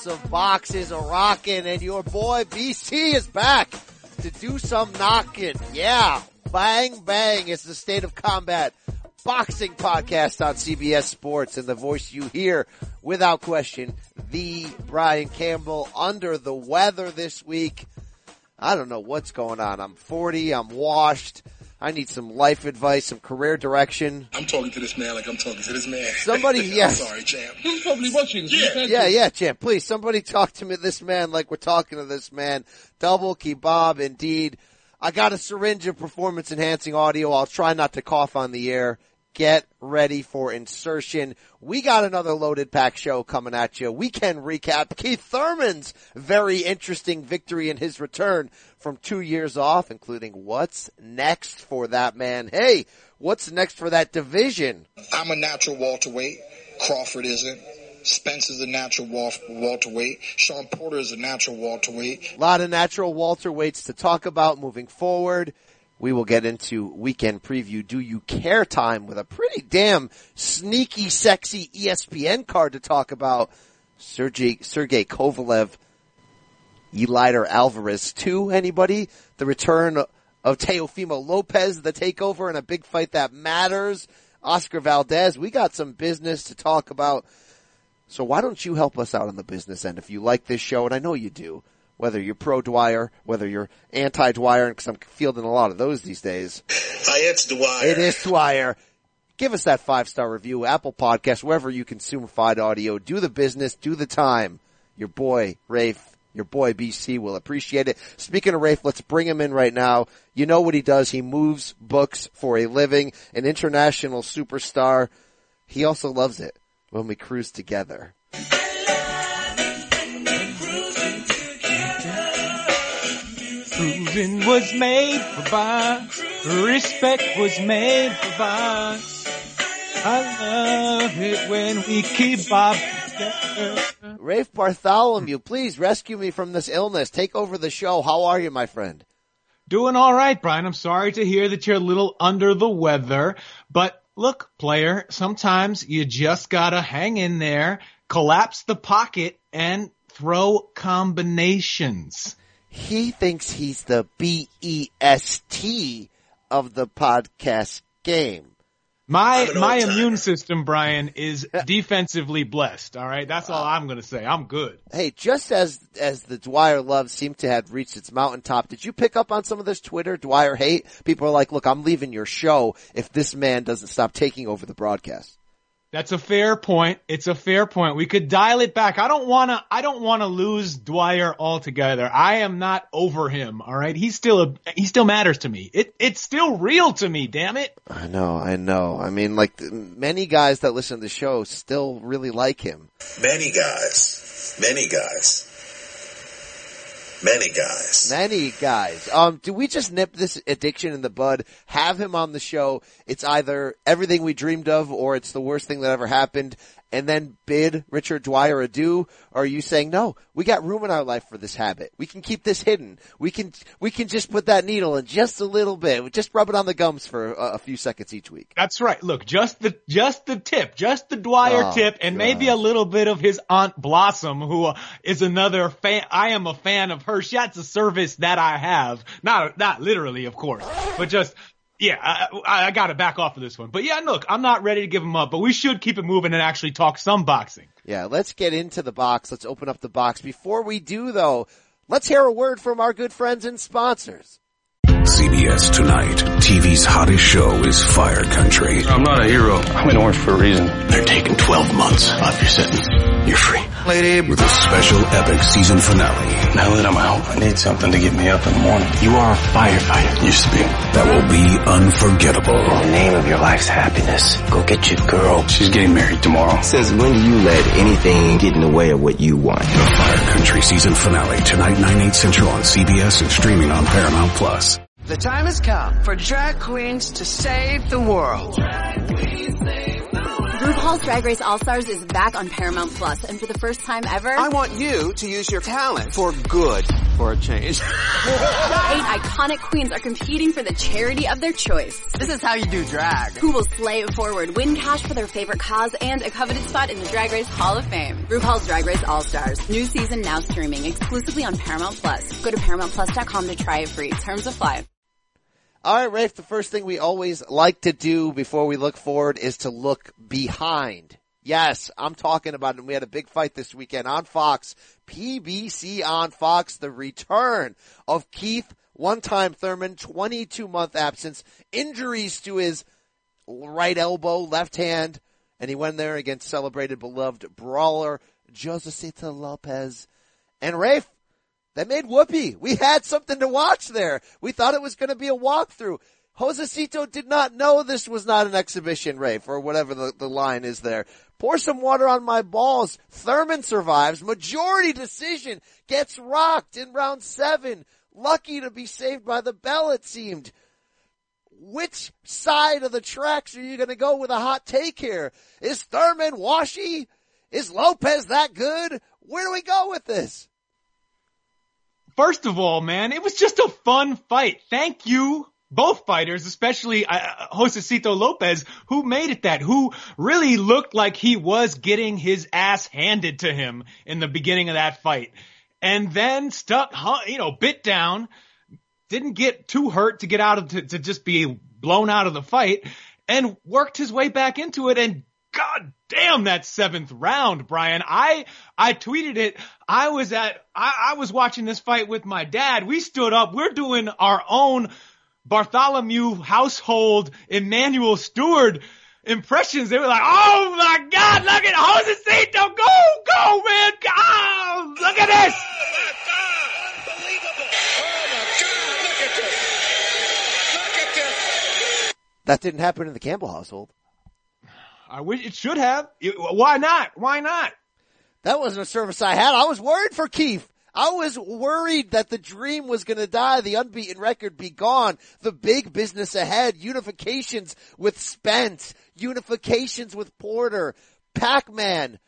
House of boxes are rocking and your boy BC is back to do some knocking. Yeah. Bang bang. It's the state of combat boxing podcast on CBS Sports and the voice you hear without question, the Brian Campbell under the weather this week. I don't know what's going on. I'm 40. I'm washed. I need some life advice, some career direction. I'm talking to this man like I'm talking to this man. Somebody, yes. I'm sorry, champ. He's probably watching. Yeah. Yeah, yeah, champ. Please, somebody talk to me, this man, like we're talking to this man. Double kebab, indeed. I got a syringe of performance enhancing audio. I'll try not to cough on the air. Get ready for insertion. We got another loaded pack show coming at you. We can recap Keith Thurman's very interesting victory in his return from two years off, including what's next for that man. Hey, what's next for that division? I'm a natural welterweight. Crawford isn't. Spence is a natural welterweight. Sean Porter is a natural welterweight. A lot of natural welterweights to talk about moving forward. We will get into weekend preview. Do you care time with a pretty damn sneaky, sexy ESPN card to talk about? Sergey, Sergey Kovalev, Eleider Alvarez 2. Anybody? The return of Teofimo Lopez, the takeover and a big fight that matters. Oscar Valdez. We got some business to talk about. So why don't you help us out on the business end if you like this show, and I know you do. Whether you're pro Dwyer, whether you're anti Dwyer, because I'm fielding a lot of those these days. Hi, it's Dwyer. It is Dwyer. Give us that five star review, Apple Podcast, wherever you consume Fied Audio. Do the business, do the time. Your boy Rafe, your boy BC will appreciate it. Speaking of Rafe, let's bring him in right now. You know what he does. He moves books for a living, an international superstar. He also loves it when we cruise together. Cruising was made for box. Respect was made for box. I love it when we keep Bob together. Rafe Bartholomew, please rescue me from this illness. Take over the show. How are you, my friend? Doing all right, Brian. I'm sorry to hear that you're a little under the weather, but look, player, sometimes you just gotta hang in there, collapse the pocket, and throw combinations. He thinks he's the B-E-S-T of the podcast game. My my old-timer. immune system, Brian, is defensively blessed. All right, that's all I'm gonna say. I'm good. Hey, just as as the Dwyer love seemed to have reached its mountaintop, did you pick up on some of this Twitter Dwyer hate? People are like, "Look, I'm leaving your show if this man doesn't stop taking over the broadcast." That's a fair point. It's a fair point. We could dial it back. I don't wanna, I don't wanna lose Dwyer altogether. I am not over him. All right. He's still a, he still matters to me. It, it's still real to me. Damn it. I know, I know. I mean, like many guys that listen to the show still really like him. Many guys. Many guys. Many guys. Many guys. Um, do we just nip this addiction in the bud? Have him on the show. It's either everything we dreamed of or it's the worst thing that ever happened. And then bid Richard Dwyer adieu? Or are you saying, no, we got room in our life for this habit. We can keep this hidden. We can, we can just put that needle in just a little bit. Just rub it on the gums for a, a few seconds each week. That's right. Look, just the, just the tip, just the Dwyer Oh, tip and maybe a little bit of his Aunt Blossom, who uh, is another fan. I am a fan of her. She, That's a service that I have. Not, not literally, of course, but just, yeah, I, I, I gotta back off of this one. But yeah, look, I'm not ready to give him up, but we should keep it moving and actually talk some boxing. Yeah, let's get into the box. Let's open up the box. Before we do though, let's hear a word from our good friends and sponsors. CBS Tonight. TV's hottest show is Fire Country. I'm not a hero. I'm in orange for a reason. They're taking 12 months off your sentence. You're free. Lady. With a special epic season finale. Now that I'm out, I need something to get me up in the morning. You are a firefighter. Used to be. That will be unforgettable. In the name of your life's happiness, go get your girl. She's getting married tomorrow. Since when do you let anything get in the way of what you want? The Fire Country season finale tonight 9, 8 central on CBS and streaming on Paramount Plus. The time has come for drag queens to save the world. RuPaul's Drag Race All-Stars is back on Paramount Plus, and for the first time ever, I want you to use your talent for good for a change. eight iconic queens are competing for the charity of their choice. this is how you do drag. Who will slay it forward, win cash for their favorite cause, and a coveted spot in the Drag Race Hall of Fame. RuPaul's Drag Race All-Stars. New season now streaming exclusively on Paramount Plus. Go to ParamountPlus.com to try it free. Terms apply. All right, Rafe, the first thing we always like to do before we look forward is to look behind. Yes, I'm talking about it. We had a big fight this weekend on Fox, PBC on Fox, the return of Keith, one-time Thurman, 22 month absence, injuries to his right elbow, left hand, and he went there against celebrated beloved brawler, Josecito Lopez. And Rafe, that made whoopee. We had something to watch there. We thought it was going to be a walkthrough. Josecito did not know this was not an exhibition, Rafe, or whatever the, the line is there. Pour some water on my balls. Thurman survives. Majority decision gets rocked in round seven. Lucky to be saved by the bell, it seemed. Which side of the tracks are you going to go with a hot take here? Is Thurman washy? Is Lopez that good? Where do we go with this? First of all, man, it was just a fun fight. Thank you, both fighters, especially uh, Josecito Lopez, who made it that, who really looked like he was getting his ass handed to him in the beginning of that fight. And then stuck, you know, bit down, didn't get too hurt to get out of, to, to just be blown out of the fight, and worked his way back into it and God damn that seventh round, Brian. I, I tweeted it. I was at, I, I, was watching this fight with my dad. We stood up. We're doing our own Bartholomew household Emanuel Steward impressions. They were like, oh my God, look at Josecito. Go, go, man. Go. Look at this. That didn't happen in the Campbell household. I wish it should have. It, why not? Why not? That wasn't a service I had. I was worried for Keith. I was worried that the dream was going to die, the unbeaten record be gone, the big business ahead, unifications with Spence, unifications with Porter, Pac-Man,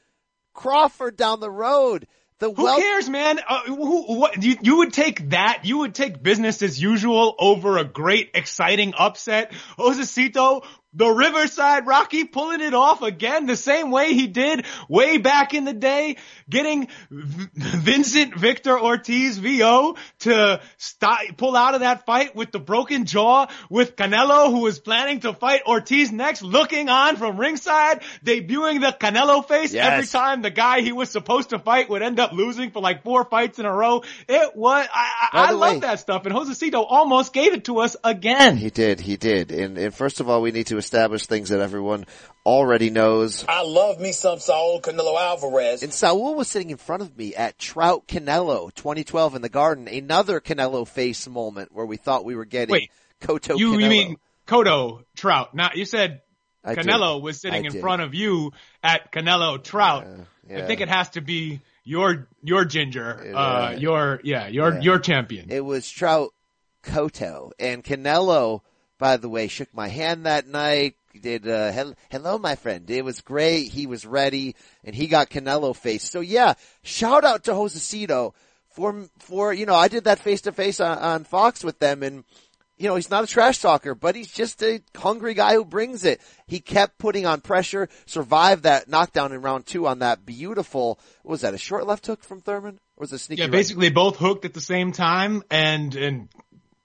Crawford down the road. The who well- cares, man? Uh, who, what, you, you would take that? You would take business as usual over a great, exciting upset? Josecito the Riverside Rocky pulling it off again the same way he did way back in the day, getting v- Vincent Victor Ortiz VO to stop, pull out of that fight with the broken jaw with Canelo who was planning to fight Ortiz next, looking on from ringside, debuting the Canelo face yes. every time the guy he was supposed to fight would end up losing for like four fights in a row. It was, I, I, I love that stuff and Josecito almost gave it to us again. He did, he did. And, and first of all, we need to establish things that everyone already knows. I love me some Saul Canelo Alvarez. And Saul was sitting in front of me at Trout Canelo 2012 in the Garden, another Canelo face moment where we thought we were getting Wait, Cotto you, Canelo. You mean Cotto Trout? Not you said I Canelo did. was sitting I in did. front of you at Canelo Trout. yeah. I think it has to be your your ginger, uh, your yeah, your yeah. your champion. It was Trout Cotto and Canelo. By the way, shook my hand that night did uh, hel- hello my friend. It was great. He was ready and he got canelo face. So yeah shout out to josecito for for you know i did that face to face on fox with them and you know he's not a trash talker but he's just a hungry guy who brings it. He kept putting on pressure survived that knockdown in round two on that beautiful was that a short left hook from thurman? Or was it sneaky yeah basically right? both hooked at the same time and and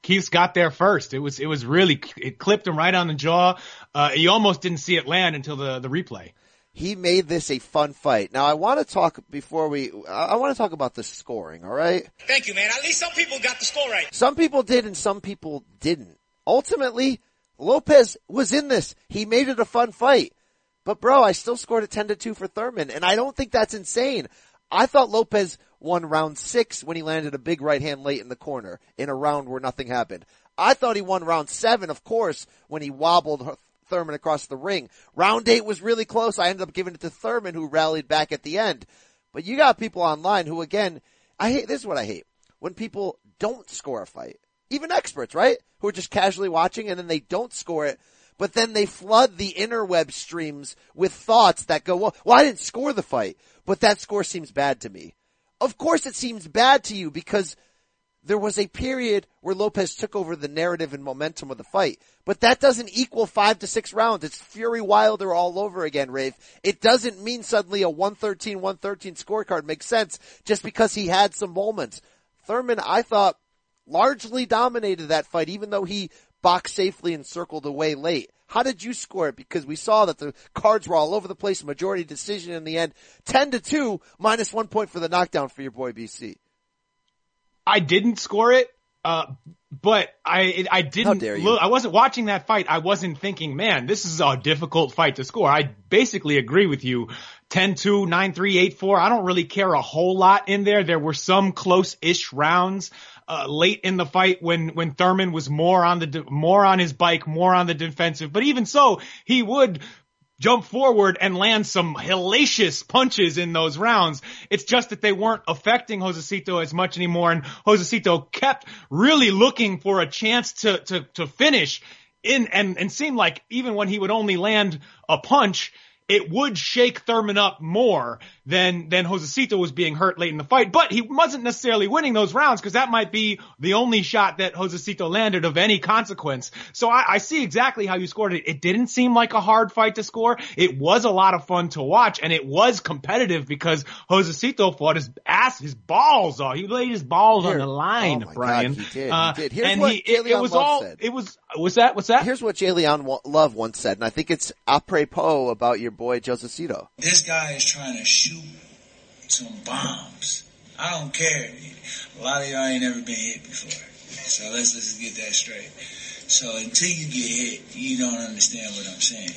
Keith's got there first. It was it was really it clipped him right on the jaw. Uh, you almost didn't see it land until the the replay. He made this a fun fight. Now I want to talk before we. I want to talk about the scoring. All right. Thank you, man. At least some people got the score right. Some people did, and some people didn't. Ultimately, Lopez was in this. He made it a fun fight. But bro, I still scored a 10 to 2 for Thurman, and I don't think that's insane. I thought Lopez won round six when he landed a big right hand late in the corner in a round where nothing happened. I thought he won round seven, of course, when he wobbled Thurman across the ring. Round eight was really close. I ended up giving it to Thurman who rallied back at the end. But you got people online who again, I hate, this is what I hate. When people don't score a fight. Even experts, right? Who are just casually watching and then they don't score it. but then they flood the interweb streams with thoughts that go, well, well, I didn't score the fight, but that score seems bad to me. Of course it seems bad to you because there was a period where Lopez took over the narrative and momentum of the fight, but that doesn't equal five to six rounds. It's Fury Wilder all over again, Rafe. It doesn't mean suddenly a 113, 113 scorecard makes sense just because he had some moments. Thurman, I thought, largely dominated that fight, even though he boxed safely and circled away late. How did you score it? Because we saw that the cards were all over the place, majority decision in the end. 10 to 2, minus one point for the knockdown for your boy BC. I didn't score it, uh, but I I didn't look. I wasn't watching that fight. I wasn't thinking, man, this is a difficult fight to score. I basically agree with you. 10-2, 9-3, 8-4. I don't really care a whole lot in there. There were some close-ish rounds. Uh, late in the fight when when Thurman was more on the more on his bike, more on the defensive. But even so, he would jump forward and land some hellacious punches in those rounds. It's just that they weren't affecting Josecito as much anymore. And Josecito kept really looking for a chance to, to, to finish in and, and seemed like even when he would only land a punch, it would shake Thurman up more than than Josecito was being hurt late in the fight. But he wasn't necessarily winning those rounds because that might be the only shot that Josecito landed of any consequence. So I, I, see exactly how you scored it. It didn't seem like a hard fight to score. It was a lot of fun to watch, and it was competitive because Josecito fought his ass, his balls off. He laid his balls Here. on the line, oh Brian. God, he did. Uh, he did. Here's and what he, it, it was all. Said. It was. Was that? What's that? Here's what J'Leon Love once said, and I think it's apropos about your boy Josecito. This guy is trying to shoot some bombs. I don't care. A lot of y'all ain't never been hit before. So let's let's get that straight. So until you get hit, you don't understand what I'm saying.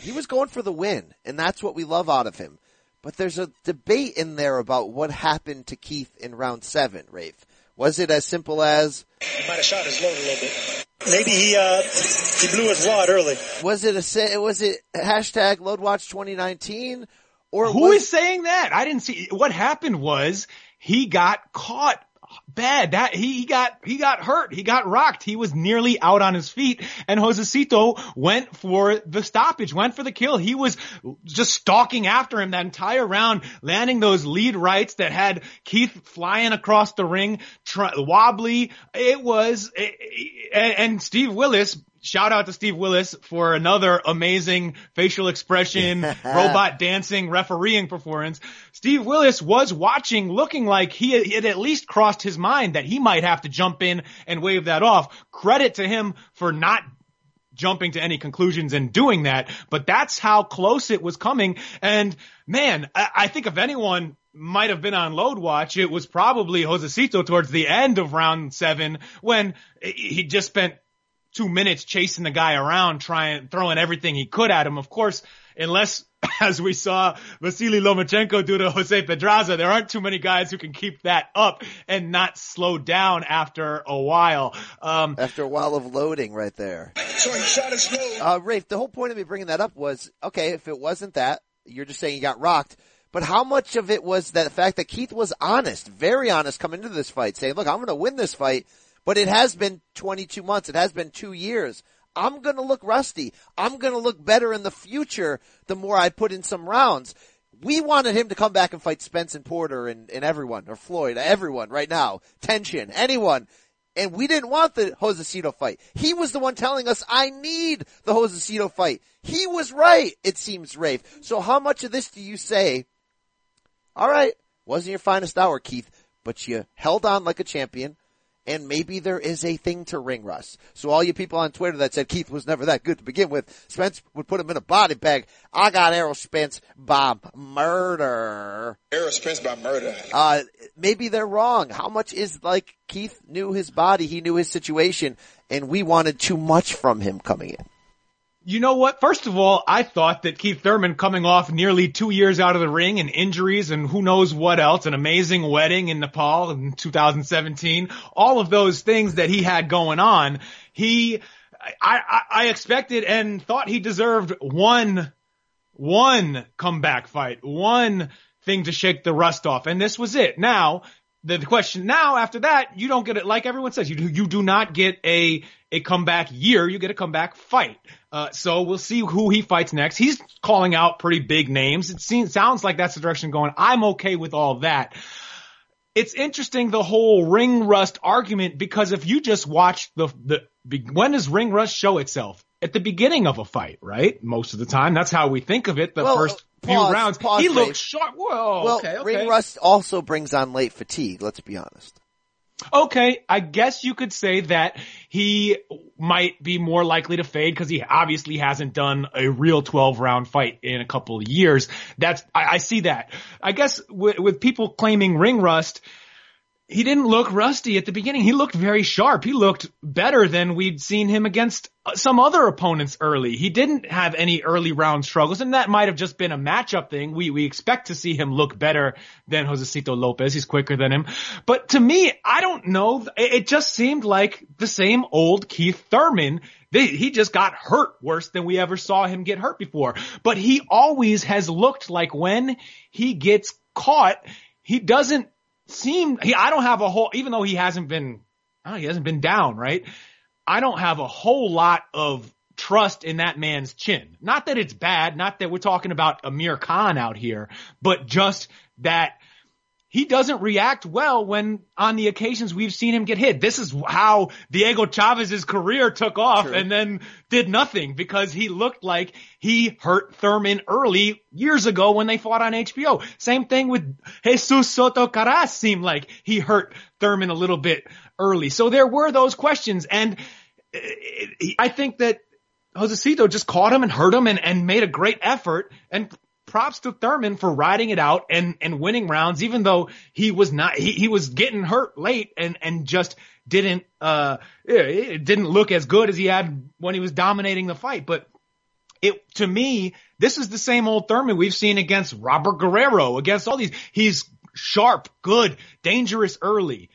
He was going for the win, and that's what we love out of him. But there's a debate in there about what happened to Keith in round seven, Rafe. Was it as simple as he might have shot his load a little bit? Maybe he uh he blew his wad early. Was it a was it hashtag LoadWatch 2019 or who was, is saying that? I didn't see. What happened was he got caught bad. That he, got he got hurt. He got rocked. He was nearly out on his feet. And Josecito went for the stoppage, went for the kill. He was just stalking after him that entire round, landing those lead rights that had Keith flying across the ring, wobbly. It was, and Steve Willis shout out to Steve Willis for another amazing facial expression, robot dancing, refereeing performance. Steve Willis was watching looking like he had at least crossed his mind that he might have to jump in and wave that off. Credit to him for not jumping to any conclusions and doing that, but that's how close it was coming. And man, I, think if anyone might have been on load watch, it was probably Josecito towards the end of round seven when he just spent two minutes chasing the guy around, trying, throwing everything he could at him. Of course, unless, as we saw Vasily Lomachenko do to Jose Pedraza, there aren't too many guys who can keep that up and not slow down after a while. Um, after a while of loading right there. So he shot his nose. Uh, Rafe, the whole point of me bringing that up was, okay, if it wasn't that, you're just saying he got rocked. But how much of it was that the fact that Keith was honest, very honest coming into this fight, saying, look, I'm going to win this fight but it has been 22 months. It has been two years. I'm going to look rusty. I'm going to look better in the future the more I put in some rounds. We wanted him to come back and fight Spence and Porter and, and everyone, or Floyd, everyone right now. Tension, anyone. And we didn't want the Josecito fight. He was the one telling us, I need the Josecito fight. He was right, it seems, Rafe. So how much of this do you say, alright, wasn't your finest hour, Keith, but you held on like a champion and maybe there is a thing to ring rust. So all you people on Twitter that said Keith was never that good to begin with, Spence would put him in a body bag. I got Errol Spence by murder. Errol Spence by murder. Uh, maybe they're wrong. How much is like Keith knew his body, he knew his situation, and we wanted too much from him coming in. You know what? First of all, I thought that Keith Thurman coming off nearly two years out of the ring and injuries and who knows what else, an amazing wedding in Nepal in 2017, all of those things that he had going on, he, I, I, I expected and thought he deserved one, one comeback fight, one thing to shake the rust off. And this was it. Now, the question now after that, you don't get it like everyone says. You do, you do not get a a comeback year. You get a comeback fight. Uh, so we'll see who he fights next. He's calling out pretty big names. It seems sounds like that's the direction going. I'm okay with all that. It's interesting the whole ring rust argument because if you just watch the the when does ring rust show itself? At the beginning of a fight, right? Most of the time, that's how we think of it. The Well, first uh, few pause, rounds, pause, he Dave. looks sharp. Whoa, well, okay, okay. ring rust also brings on late fatigue. Let's be honest. Okay, I guess you could say that he might be more likely to fade because he obviously hasn't done a real 12 round fight in a couple of years. That's, I, I see that. I guess with, with people claiming ring rust, he didn't look rusty at the beginning. He looked very sharp. He looked better than we'd seen him against some other opponents early. He didn't have any early round struggles, and that might have just been a matchup thing. We we expect to see him look better than Josecito Lopez. He's quicker than him. But to me, I don't know. It just seemed like the same old Keith Thurman. He just got hurt worse than we ever saw him get hurt before. But he always has looked like when he gets caught, he doesn't seem he I don't have a whole even though he hasn't been oh, he hasn't been down, right? I don't have a whole lot of trust in that man's chin. Not that it's bad, not that we're talking about Amir Khan out here, but just that he doesn't react well when on the occasions we've seen him get hit. This is how Diego Chavez's career took off True. and then did nothing because he looked like he hurt Thurman early years ago when they fought on HBO. Same thing with Jesus Soto Karass seemed like he hurt Thurman a little bit early. So there were those questions and uh, I think that Josecito just caught him and hurt him and, and made a great effort and props to Thurman for riding it out and, and winning rounds, even though he was not, he, he was getting hurt late and, and just didn't, uh, it didn't look as good as he had when he was dominating the fight. But it, to me, this is the same old Thurman we've seen against Robert Guerrero, against all these. He's sharp, good, dangerous early,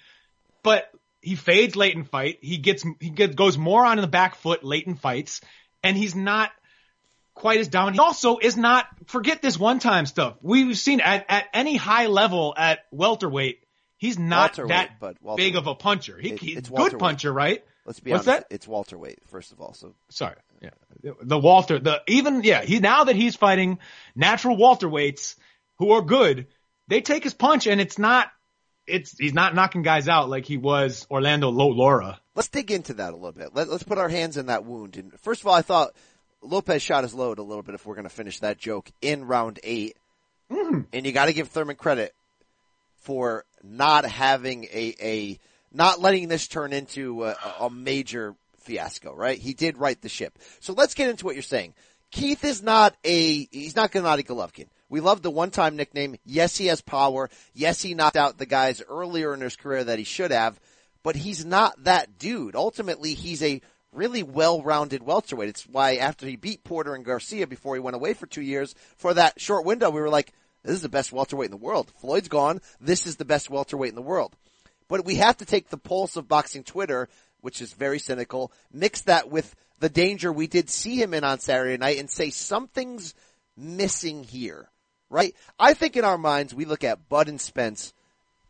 but he fades late in fight. He gets, he gets, goes more on the back foot late in fights and he's not, quite as dominant. He also is not, forget this one time stuff. We've seen at, at any high level at welterweight, he's not that but big of a puncher. He, It- he's a good puncher, right? Let's be What's honest. that? It's welterweight, first of all. So Sorry. Yeah. The Walter, the, even, yeah, he, now that he's fighting natural welterweights who are good, they take his punch and it's not, it's, he's not knocking guys out like he was Orlando Lo Laura. let's dig into that a little bit. Let, let's put our hands in that wound. And first of all, I thought Lopez shot his load a little bit. If we're going to finish that joke in round 8 mm-hmm. and you got to give Thurman credit for not having a a not letting this turn into a, a major fiasco. Right? He did right the ship. So let's get into what you're saying. Keith is not a he's not Gennady Golovkin. We love the one-time nickname. Yes, he has power. Yes, he knocked out the guys earlier in his career that he should have, but he's not that dude. Ultimately, he's a really well-rounded welterweight. It's why after he beat Porter and Garcia before he went away for two years, for that short window, we were like, this is the best welterweight in the world. Floyd's gone. This is the best welterweight in the world. But we have to take the pulse of boxing Twitter, which is very cynical, mix that with the danger we did see him in on Saturday night and say something's missing here, right? I think in our minds we look at Bud and Spence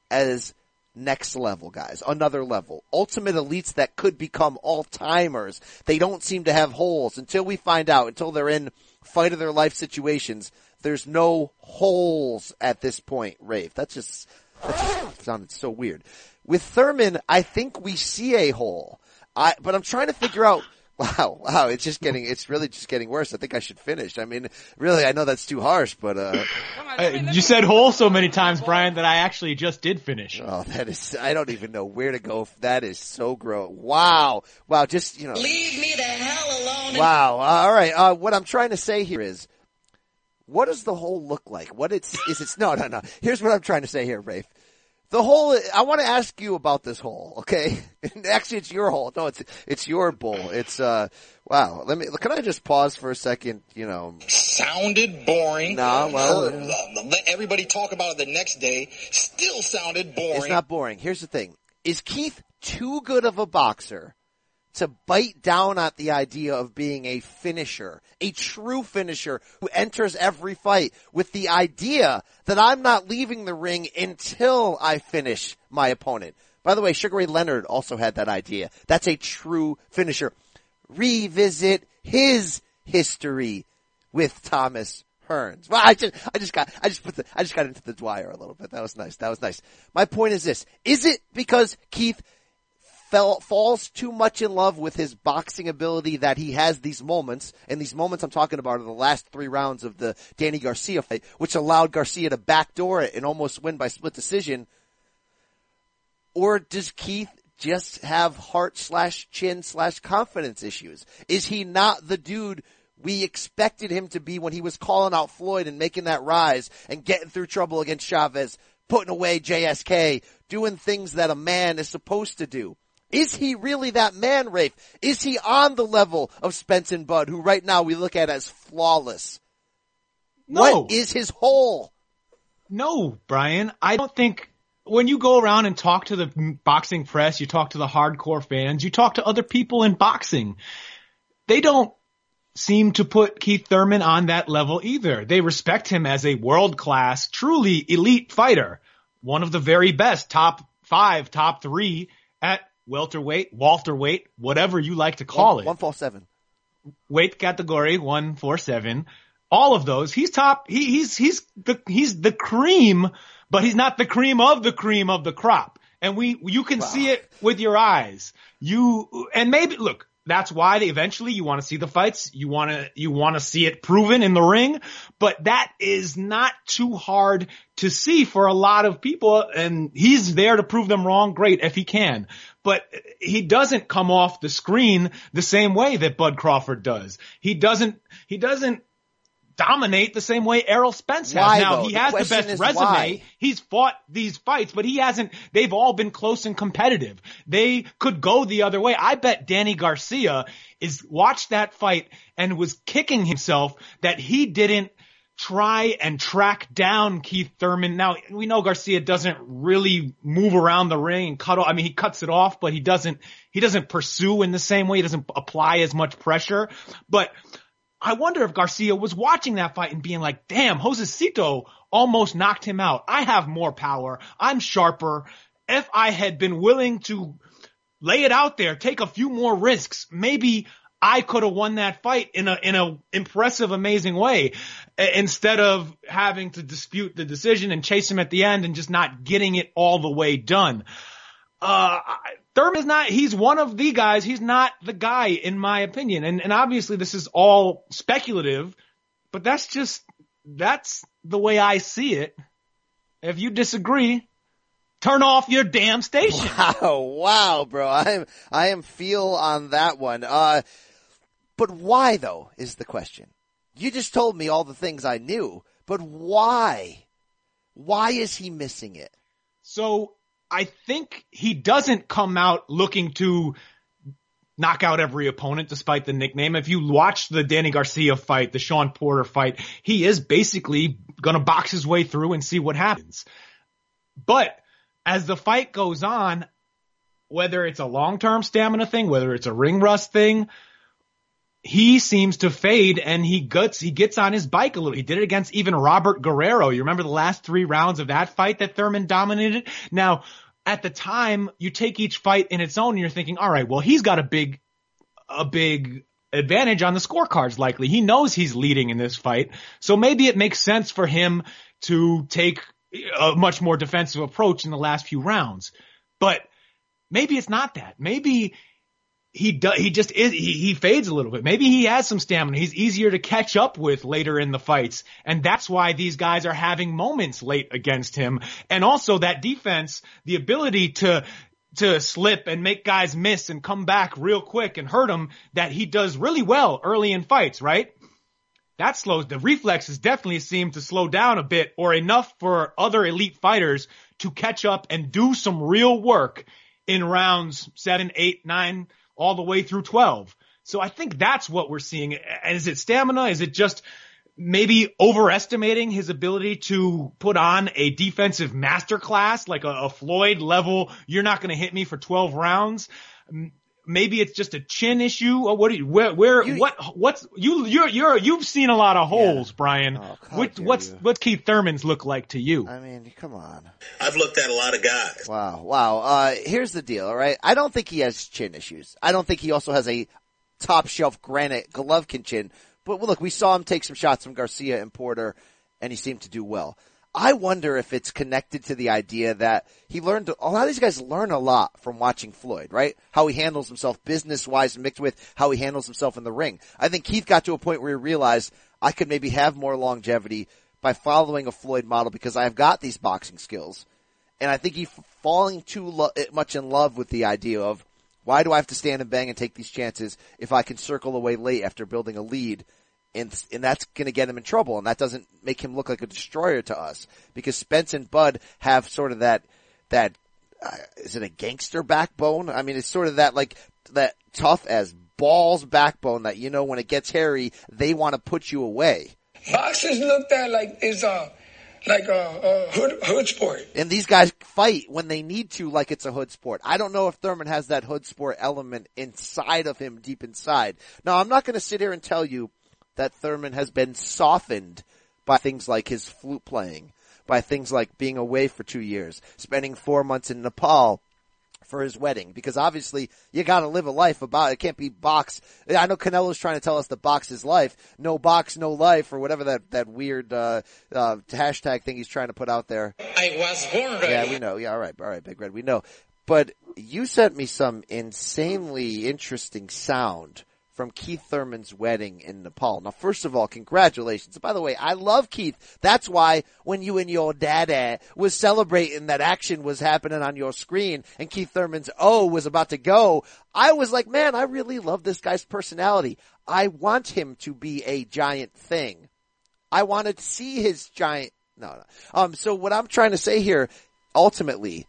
as next level guys, another level, ultimate elites that could become all timers. They don't seem to have holes until we find out, until they're in fight of their life situations. There's no holes at this point, Rafe. That's just, that just sounded so weird. With Thurman, I think we see a hole. I, but I'm trying to figure out, wow, wow, it's just getting, it's really just getting worse. I think I should finish. I mean, really, I know that's too harsh, but, uh, Uh, you said hole so many times, Brian, that I actually just did finish. Oh, that is, I don't even know where to go. That is so gross. Wow. Wow. Just, you know. Leave me the hell alone. Wow. Uh, all right. Uh, what I'm trying to say here is, what does the hole look like? What it's, is it's, no, no, no. Here's what I'm trying to say here, Rafe. The hole, I want to ask you about this hole, okay? Actually, it's your hole. No, it's, it's your bull. It's, uh, wow. Let me, can I just pause for a second? You know, Sounded boring. Nah, well, let everybody talk about it the next day. Still sounded boring. It's not boring. Here's the thing. Is Keith too good of a boxer to bite down at the idea of being a finisher, a true finisher who enters every fight with the idea that I'm not leaving the ring until I finish my opponent. By the way, Sugar Ray Leonard also had that idea. That's a true finisher. Revisit his history with Thomas Hearns. Well, I just, I just got, I just put the, I just got into the Dwyer a little bit. That was nice. That was nice. My point is this. Is it because Keith fell, falls too much in love with his boxing ability that he has these moments, and these moments I'm talking about are the last three rounds of the Danny Garcia fight, which allowed Garcia to backdoor it and almost win by split decision? Or does Keith just have heart slash chin slash confidence issues? Is he not the dude we expected him to be when he was calling out Floyd and making that rise and getting through trouble against Chavez, putting away JSK, doing things that a man is supposed to do? Is he really that man, Rafe? Is he on the level of Spence and Bud, who right now we look at as flawless? No. What is his hole? No, Brian. I don't think when you go around and talk to the boxing press, you talk to the hardcore fans, you talk to other people in boxing, they don't seem to put Keith Thurman on that level either. They respect him as a world class, truly elite fighter. One of the very best, top five, top three at welterweight, welterweight, whatever you like to call one, it. 147. Weight category 147. All of those. He's top, he, he's, he's the, he's the cream, but he's not the cream of the cream of the crop. And we, you can wow. see it with your eyes. You, and maybe, look, that's why they eventually you want to see the fights. You want to, you want to see it proven in the ring, but that is not too hard to see for a lot of people. And he's there to prove them wrong. Great if he can, but he doesn't come off the screen the same way that Bud Crawford does. He doesn't, he doesn't dominate the same way Errol Spence has. Why, now though? he The has the best resume. why? He's fought these fights, but he hasn't, they've all been close and competitive. They could go the other way. I bet Danny Garcia is watched that fight and was kicking himself that he didn't try and track down Keith Thurman. Now we know Garcia doesn't really move around the ring and cut off. I mean, he cuts it off, but he doesn't, he doesn't pursue in the same way. He doesn't apply as much pressure, but I wonder if Garcia was watching that fight and being like, damn, Josecito almost knocked him out. I have more power. I'm sharper. If I had been willing to lay it out there, take a few more risks, maybe I could have won that fight in a, in a impressive, amazing way instead of having to dispute the decision and chase him at the end and just not getting it all the way done. Uh, Thurman is not, he's one of the guys. He's not the guy in my opinion. And, and obviously this is all speculative, but that's just, that's the way I see it. If you disagree, turn off your damn station. Wow, wow, bro. I am, I am feel on that one. Uh, but why though is the question. You just told me all the things I knew, but why? Why is he missing it? So I think he doesn't come out looking to knock out every opponent despite the nickname. If you watch the Danny Garcia fight, the Sean Porter fight, he is basically gonna box his way through and see what happens. But as the fight goes on, whether it's a long-term stamina thing, whether it's a ring rust thing, he seems to fade and he gets he gets on his bike a little. He did it against even Robert Guerrero. You remember the last three rounds of that fight that Thurman dominated? Now, at the time, you take each fight in its own and you're thinking, all right, well, he's got a big a big advantage on the scorecards likely. He knows he's leading in this fight. So maybe it makes sense for him to take a much more defensive approach in the last few rounds. But maybe it's not that. Maybe he does, he just is, he, he fades a little bit. Maybe he has some stamina. He's easier to catch up with later in the fights. And that's why these guys are having moments late against him. And also that defense, the ability to, to slip and make guys miss and come back real quick and hurt them that he does really well early in fights, right? That slows, the reflexes definitely seem to slow down a bit or enough for other elite fighters to catch up and do some real work in rounds seven, eight, nine, all the way through 12. So I think that's what we're seeing. Is it stamina? Is it just maybe overestimating his ability to put on a defensive masterclass like a, a Floyd level? You're not going to hit me for 12 rounds. Maybe it's just a chin issue or what do you, where, where, You- what, what's, you, you're, you're, you've seen a lot of holes, Brian. Oh, what, what's, you. what's Keith Thurman's look like to you? I mean, come on. I've looked at a lot of guys. Wow, wow. Uh, here's the deal, all right? I don't think he has chin issues. I don't think he also has a top shelf granite Golovkin chin. But look, we saw him take some shots from Garcia and Porter, and he seemed to do well. I wonder if it's connected to the idea that he learned, a lot of these guys learn a lot from watching Floyd, right? How he handles himself business wise mixed with how he handles himself in the ring. I think Keith got to a point where he realized I could maybe have more longevity by following a Floyd model because I've got these boxing skills. And I think he's falling too lo- eh, much in love with the idea of why do I have to stand and bang and take these chances if I can circle away late after building a lead? And, and that's going to get him in trouble. And that doesn't make him look like a destroyer to us because Spence and Bud have sort of that, that, uh, is it a gangster backbone? I mean, it's sort of that like, that tough as balls backbone that, you know, when it gets hairy, they want to put you away. Boxers looked at like it's a like a, a hood hood sport. And these guys fight when they need to like it's a hood sport. I don't know if Thurman has that hood sport element inside of him, deep inside. Now, I'm not going to sit here and tell you that Thurman has been softened by things like his flute playing, by things like being away for two years, spending four months in Nepal for his wedding, because obviously you gotta live a life about, it can't be box. I know Canelo's trying to tell us the box is life. No box, no life, or whatever that, that weird, uh, uh, hashtag thing he's trying to put out there. I was born ready. Yeah, we know. Yeah, all right, all right, Big Red, we know. But you sent me some insanely interesting sound from Keith Thurman's wedding in Nepal. Now, first of all, congratulations. By the way, I love Keith. That's why when you and your dada was celebrating that action was happening on your screen and Keith Thurman's O was about to go, I was like, man, I really love this guy's personality. I want him to be a giant thing. I wanted to see his giant, no, no. Um, so what I'm trying to say here, ultimately,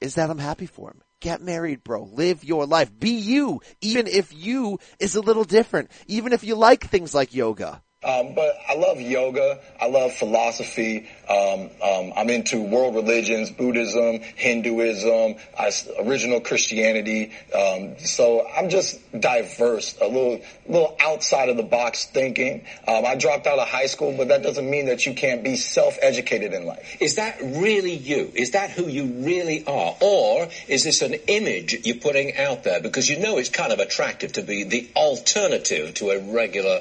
is that I'm happy for him. Get married, bro. Live your life. Be you, even if you is a little different. Even if you like things like yoga. Um, but I love yoga. I love philosophy. Um, um, I'm into world religions, Buddhism, Hinduism, I, original Christianity. Um, so I'm just diverse, a little, little outside of the box thinking. Um, I dropped out of high school, but that doesn't mean that you can't be self-educated in life. Is that really you? Is that who you really are? Or is this an image you're putting out there? Because you know it's kind of attractive to be the alternative to a regular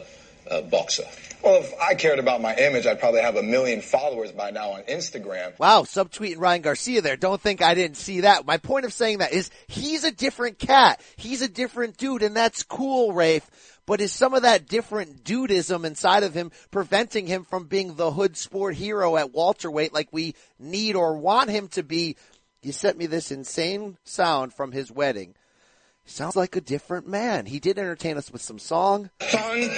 uh, boxer. Well, if I cared about my image, I'd probably have a million followers by now on Instagram. Wow, subtweeting Ryan Garcia there. Don't think I didn't see that. My point of saying that is he's a different cat. He's a different dude and that's cool, Rafe. But is some of that different dudism inside of him preventing him from being the hood sport hero at welterweight like we need or want him to be? You sent me this insane sound from his wedding. Sounds like a different man. He did entertain us with some song. My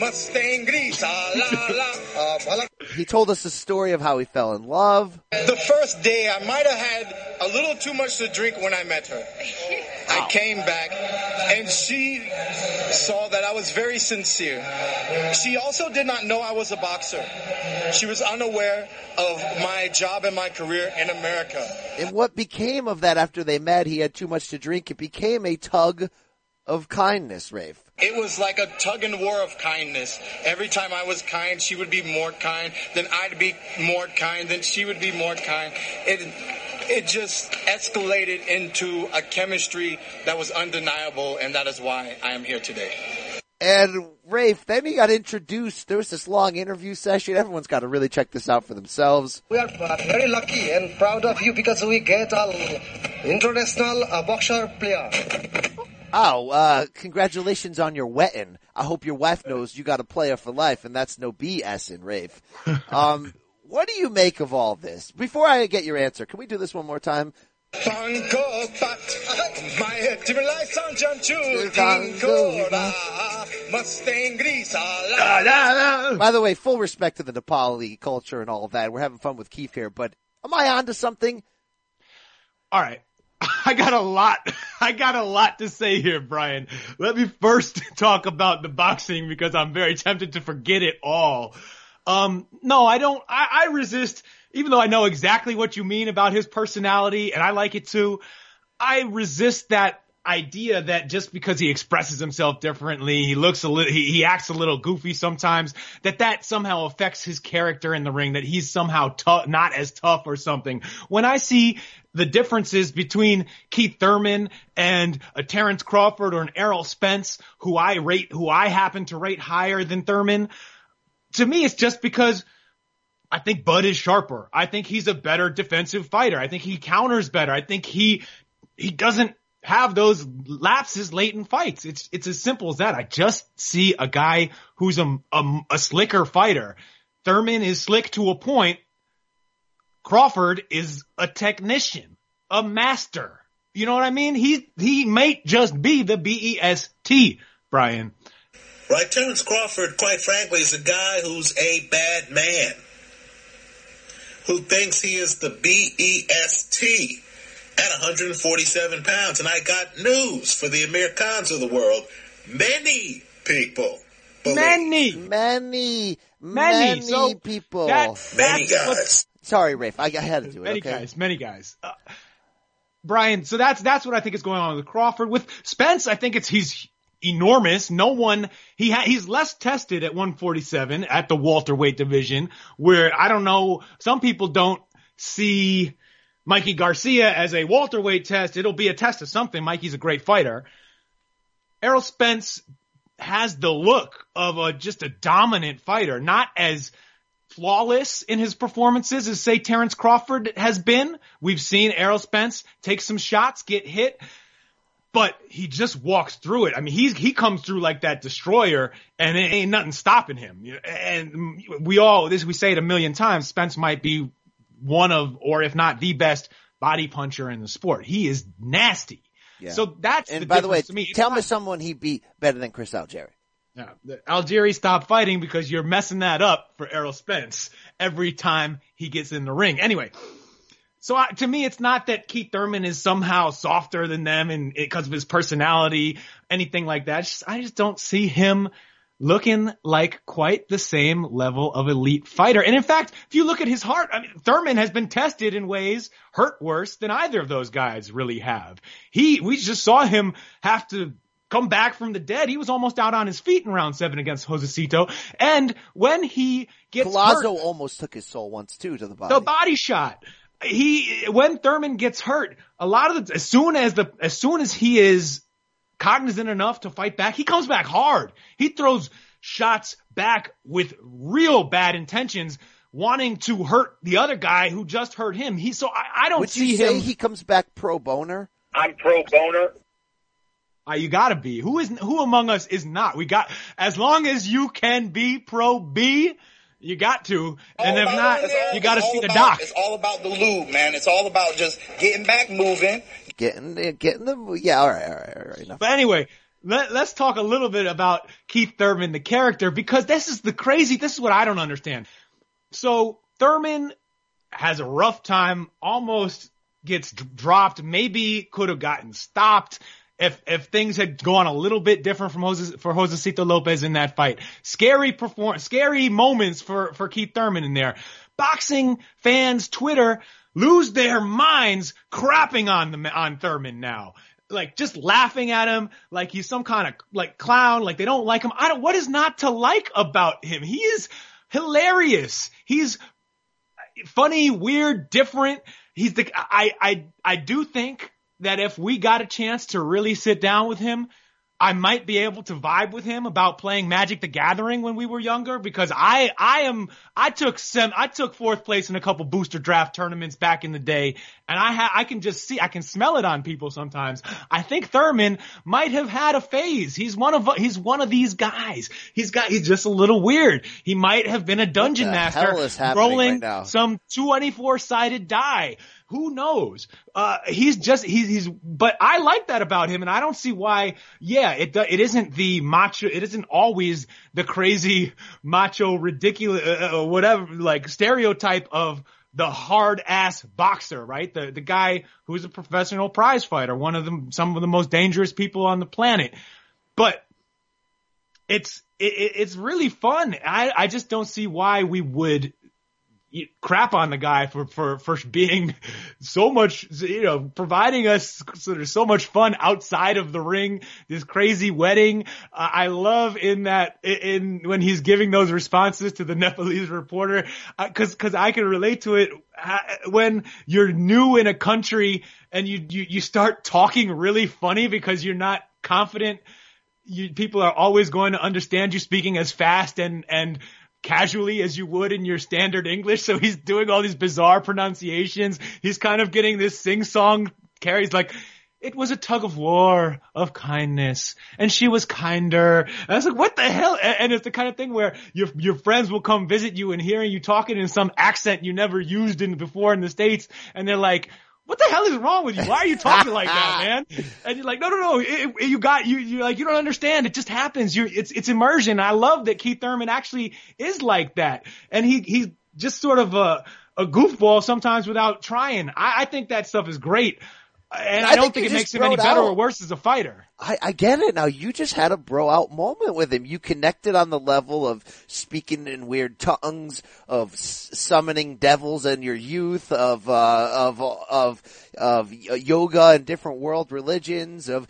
Timberline San John Mustang Gris, la la. Uh, voila. He told us the story of how he fell in love. The first day, I might have had a little too much to drink when I met her. I came back, and she saw that I was very sincere. She also did not know I was a boxer. She was unaware of my job and my career in America. And what became of that after they met, he had too much to drink. It became a tug of kindness, Rafe. It was like a tug and war of kindness. Every time I was kind, she would be more kind. Then I'd be more kind. Then she would be more kind. It, it just escalated into a chemistry that was undeniable, and that is why I am here today. And Rafe, then he got introduced. There was this long interview session. Everyone's got to really check this out for themselves. We are uh, very lucky and proud of you because we get an international uh, boxer player. Oh, uh, congratulations on your wedding. I hope your wife knows you got a player for life, and that's no BS in Rafe. Um, what do you make of all this? Before I get your answer, can we do this one more time? Funko Pat, my Timberline San John Chu, Congo, Mustang Gris, la la. By the way, full respect to the Nepali culture and all of that. We're having fun with Keith here, but am I onto something? All right. I got a lot, I got a lot to say here, Brian. Let me first talk about the boxing because I'm very tempted to forget it all. Um, no, I don't, I, I resist even though I know exactly what you mean about his personality and I like it too, I resist that idea that just because he expresses himself differently, he looks a little, he, he acts a little goofy sometimes, that that somehow affects his character in the ring, that he's somehow tough, not as tough or something. When I see the differences between Keith Thurman and a Terrence Crawford or an Errol Spence, who I rate, who I happen to rate higher than Thurman, to me, it's just because I think Bud is sharper. I think he's a better defensive fighter. I think he counters better. I think he, he doesn't have those lapses late in fights. It's it's as simple as that. I just see a guy who's a, a, a slicker fighter. Thurman is slick to a point. Crawford is a technician, a master. You know what I mean? He he might just be the B E S T, Brian. Right, Terence Crawford, quite frankly, is a guy who's a bad man. Who thinks he is the B E S T at 147 pounds. And I got news for the Americans of the world. Many people. Believe. Many. Many. Many. Many So people. that- Many guys. Sorry, Rafe. I, I had to do it. Many okay? guys, many guys. Uh, Brian, so that's that's what I think is going on with Crawford. With Spence, I think it's he's enormous. No one he ha, he's less tested at 147 at the Walter welterweight division, where I don't know. Some people don't see Mikey Garcia as a welterweight test. It'll be a test of something. Mikey's a great fighter. Errol Spence has the look of a just a dominant fighter, not as flawless in his performances as say Terence Crawford has been. We've seen Errol Spence take some shots, get hit, but he just walks through it. I mean, he's, he comes through like that destroyer and it ain't nothing stopping him. And we all, this, we say it a million times, Spence might be one of, or if not the best body puncher in the sport. He is nasty. Yeah. So that's And the by the way, me. It's tell not- me someone he beat better than Chris Algieri. yeah, Algieri stopped fighting because you're messing that up for Errol Spence every time he gets in the ring. Anyway, so I, to me, it's not that Keith Thurman is somehow softer than them and because of his personality, anything like that. Just, I just don't see him looking like quite the same level of elite fighter. And in fact, if you look at his heart, I mean, Thurman has been tested in ways hurt worse than either of those guys really have. He, we just saw him have to come back from the dead. He was almost out on his feet in round seven against Josecito. And when he gets hurt, almost took his soul once too to the body. the body shot. He when Thurman gets hurt, a lot of the as soon as the as soon as he is cognizant enough to fight back, he comes back hard. He throws shots back with real bad intentions, wanting to hurt the other guy who just hurt him. He so I, I don't Would see you say him. he comes back pro boner? I'm pro boner. Uh, you gotta be. Who is who among us is not? We got as long as you can be pro B, you got to, and if not, you got to see the about, doc. It's all about the lube, man. It's all about just getting back moving. Getting, getting the, yeah, alright, alright, alright, enough. But anyway, let, let's talk a little bit about Keith Thurman, the character, because this is the crazy, this is what I don't understand. So Thurman has a rough time, almost gets dropped, maybe could have gotten stopped. If, if things had gone a little bit different from Jose, for Josecito Lopez in that fight. Scary perform, scary moments for, for Keith Thurman in there. Boxing fans, Twitter, lose their minds crapping on the, on Thurman now like just laughing at him like he's some kind of like clown, like they don't like him. I don't, what is not to like about him? He is hilarious. He's funny, weird, different. He's the, I, I, I do think that if we got a chance to really sit down with him, I might be able to vibe with him about playing Magic the Gathering when we were younger because I, I am, I took sem, I took fourth place in a couple booster draft tournaments back in the day and I ha, I can just see, I can smell it on people sometimes. I think Thurman might have had a phase. He's one of, he's one of these guys. He's got, he's just a little weird. He might have been a dungeon master hell is happening rolling right some 24 sided die. Who knows? Uh, he's just, he's, he's, but I like that about him and I don't see why, yeah, it, it isn't the macho, it isn't always the crazy macho, ridiculous, uh, uh, whatever, like stereotype of the hard ass boxer, right? The, the guy who's a professional prize fighter, one of the, some of the most dangerous people on the planet. But it's, it, it- it's really fun. I, I just don't see why we would crap on the guy for, for, for being so much, you know, providing us sort of so much fun outside of the ring, this crazy wedding. Uh, I love in that, in, when he's giving those responses to the Nepalese reporter, uh, cause, cause I can relate to it uh, when you're new in a country and you, you, you start talking really funny because you're not confident. You, people are always going to understand you speaking as fast and, and, casually as you would in your standard English. So he's doing all these bizarre pronunciations. He's kind of getting this sing song carries like, it was a tug of war of kindness and she was kinder. And I was like, what the hell? And it's the kind of thing where your, your friends will come visit you and hearing you talking in some accent you never used in before in the States. And they're like, what the hell is wrong with you? Why are you talking like that, man? And you're like, no, no, no, it, it, you got, you, you're like, you don't understand. It just happens. You're, it's, it's immersion. I love that Keith Thurman actually is like that. And he, he's just sort of a, a goofball sometimes without trying. I, I think that stuff is great. And I, I don't think, think it makes him any better out. or worse as a fighter. I, I get it now. You just had a bro out moment with him. You connected on the level of speaking in weird tongues, of summoning devils in your youth, of uh, of of of yoga and different world religions, of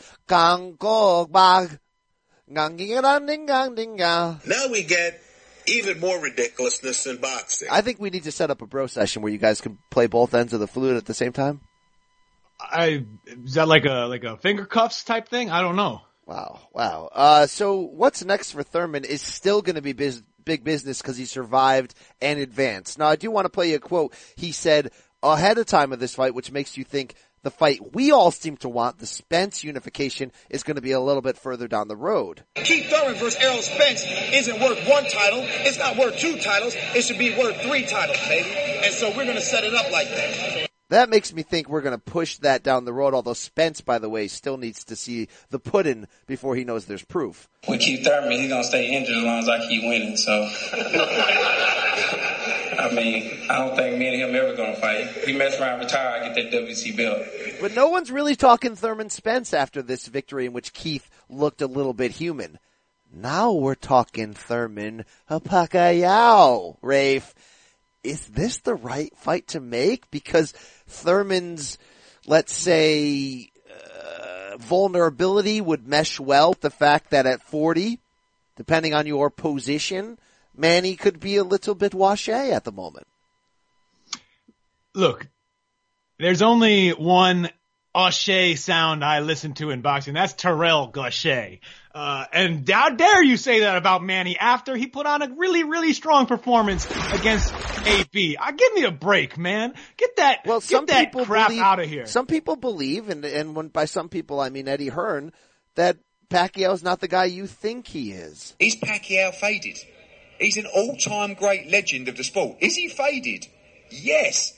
Now we get even more ridiculousness in boxing. I think we need to set up a bro session where you guys can play both ends of the flute at the same time. I is that like a like a finger cuffs type thing? I don't know. Wow, wow. Uh, so what's next for Thurman is still going to be biz- big business because he survived and advanced. Now I do want to play you a quote. He said ahead of time of this fight, which makes you think the fight we all seem to want, the Spence unification, is going to be a little bit further down the road. Keith Thurman versus Errol Spence isn't worth one title. It's not worth two titles. It should be worth three titles, baby. And so we're going to set it up like that. That makes me think we're going to push that down the road. Although Spence, by the way, still needs to see the pudding before he knows there's proof. With Keith Thurman, he's going to stay injured as long as I keep winning. So, I mean, I don't think me and him ever going to fight. If he mess around, retire, I get that WC belt. But no one's really talking Thurman Spence after this victory in which Keith looked a little bit human. Now we're talking Thurman Pacquiao, Rafe is this the right fight to make? Because Thurman's, let's say, uh, vulnerability would mesh well with the fact that at 40, depending on your position, Manny could be a little bit washe at the moment. Look, there's only one O'Shea sound I listen to in boxing. That's Terrell Gausha. Uh, and how dare you say that about Manny after he put on a really, really strong performance against AB. Uh, give me a break, man. Get that, well, some get that people crap believe, out of here. Some people believe, and, and when, by some people I mean Eddie Hearn, that Pacquiao's not the guy you think he is. Is Pacquiao faded? He's an all-time great legend of the sport. Is he faded? Yes.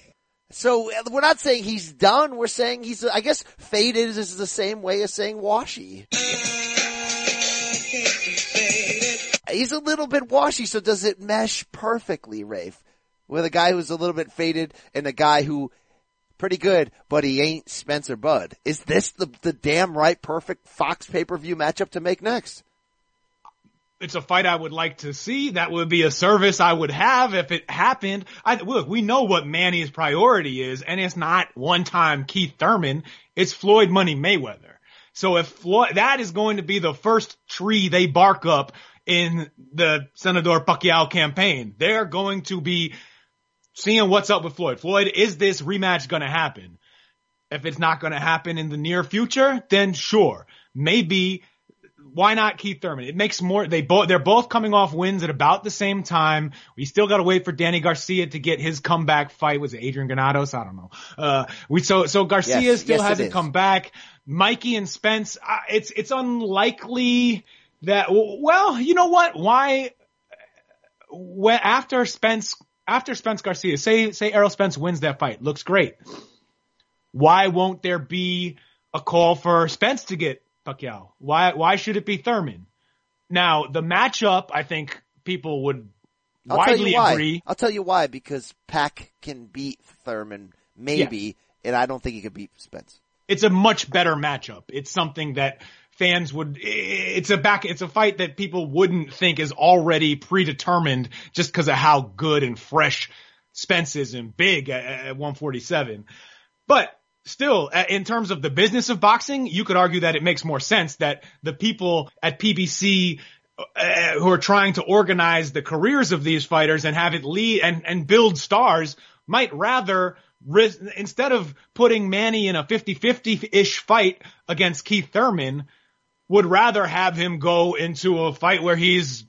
So uh, we're not saying he's done. We're saying he's, I guess, faded is the same way as saying washy. He's a little bit washy, so does it mesh perfectly, Rafe? With a guy who's a little bit faded and a guy who pretty good, but he ain't Spence or Bud. Is this the the damn right perfect Fox pay-per-view matchup to make next? It's a fight I would like to see. That would be a service I would have if it happened. I, look, we know what Manny's priority is, and it's not one time Keith Thurman. It's Floyd Money Mayweather. So if Floyd, that is going to be the first tree they bark up in the Senator Pacquiao campaign. They're going to be seeing what's up with Floyd. Floyd, is this rematch going to happen? If it's not going to happen in the near future, then sure, maybe. Why not Keith Thurman? It makes more. They both they're both coming off wins at about the same time. We still got to wait for Danny Garcia to get his comeback fight. Was it Adrian Granados? I don't know. Uh, we so so Garcia yes, still yes, hasn't come back. Mikey and Spence. Uh, it's it's unlikely that well, you know what? Why? When after Spence after Spence Garcia, say say Errol Spence wins that fight, looks great. Why won't there be a call for Spence to get Pacquiao? Why why should it be Thurman? Now the matchup, I think people would I'll widely agree. I'll tell you why because Pac can beat Thurman, maybe, yeah. and I don't think he could beat Spence. It's a much better matchup. It's something that fans would, it's a back, it's a fight that people wouldn't think is already predetermined just because of how good and fresh Spence is and big at, at 147. But still, in terms of the business of boxing, you could argue that it makes more sense that the people at PBC uh, who are trying to organize the careers of these fighters and have it lead and, and build stars might rather risk, instead of putting Manny in a 50-50-ish fight against Keith Thurman, would rather have him go into a fight where he's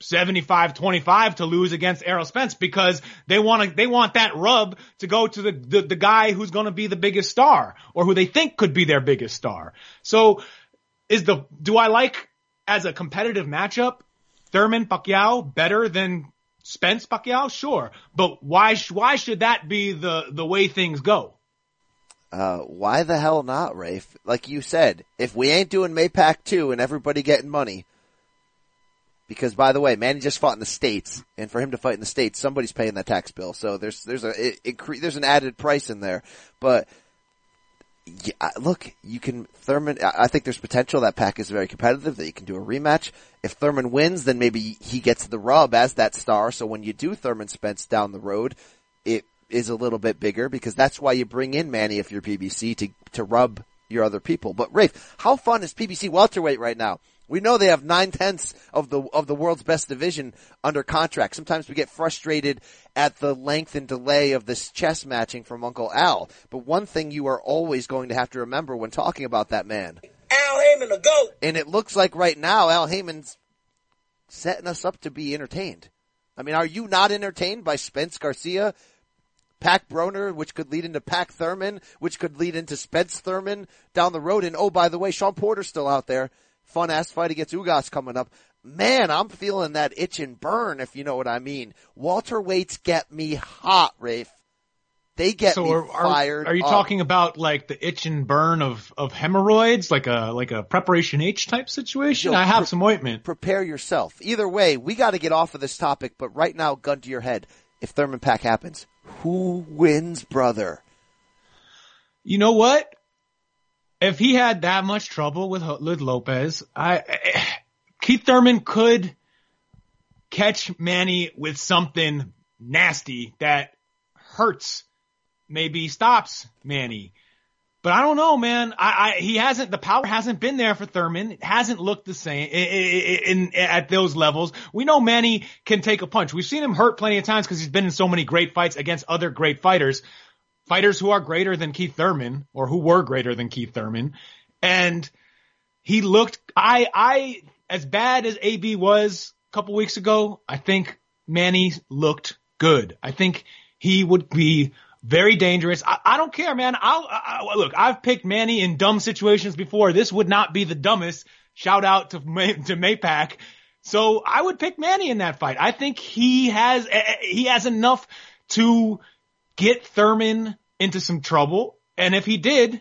75-25 to lose against Errol Spence because they want to, they want that rub to go to the, the, the guy who's going to be the biggest star or who they think could be their biggest star. So is the, do I like as a competitive matchup, Thurman Pacquiao better than Spence Pacquiao? Sure. But why, why should that be the, the way things go? Uh, why the hell not, Rafe? Like you said, if we ain't doing Maypac 2 and everybody getting money, because by the way, Manny just fought in the states, and for him to fight in the states, somebody's paying that tax bill. So there's there's a it, it, there's an added price in there. But yeah, look, you can Thurman. I think there's potential that pack is very competitive. That you can do a rematch. If Thurman wins, then maybe he gets the rub as that star. So when you do Thurman Spence down the road, it is a little bit bigger because that's why you bring in Manny if you're PBC to to rub your other people. But Rafe, how fun is PBC welterweight right now? We know they have nine tenths of the of the world's best division under contract. Sometimes we get frustrated at the length and delay of this chess matching from Uncle Al. But one thing you are always going to have to remember when talking about that man. Al Haymon, a goat. And it looks like right now Al Haymon's setting us up to be entertained. I mean, are you not entertained by Spence Garcia, Pac Broner, which could lead into Pac Thurman, which could lead into Spence Thurman down the road? And oh, by the way, Sean Porter's still out there fun ass fight against Ugas coming up. Man, I'm feeling that itch and burn, if you know what I mean. Walter weights get me hot, Rafe. They get so me are, fired. Are, are you up. talking about like the itch and burn of, of hemorrhoids, like a like a preparation H type situation? I have pre- some ointment. Prepare yourself. Either way, we got to get off of this topic. But right now, gun to your head. If Thurman Pac happens, who wins, brother? You know what? If he had that much trouble with, with Lopez, I, Keith Thurman could catch Manny with something nasty that hurts, maybe stops Manny. But I don't know, man. I, I, he hasn't, the power hasn't been there for Thurman. It hasn't looked the same in, in, in, at those levels. We know Manny can take a punch. We've seen him hurt plenty of times because he's been in so many great fights against other great fighters fighters who are greater than Keith Thurman or who were greater than Keith Thurman. And he looked, I, I, as bad as AB was a couple weeks ago, I think Manny looked good. I think he would be very dangerous. I, I don't care, man. I'll, I, look, I've picked Manny in dumb situations before. This would not be the dumbest. Shout out to, to Maypac. So I would pick Manny in that fight. I think he has, eh, eh, he has enough to get Thurman into some trouble. And if he did,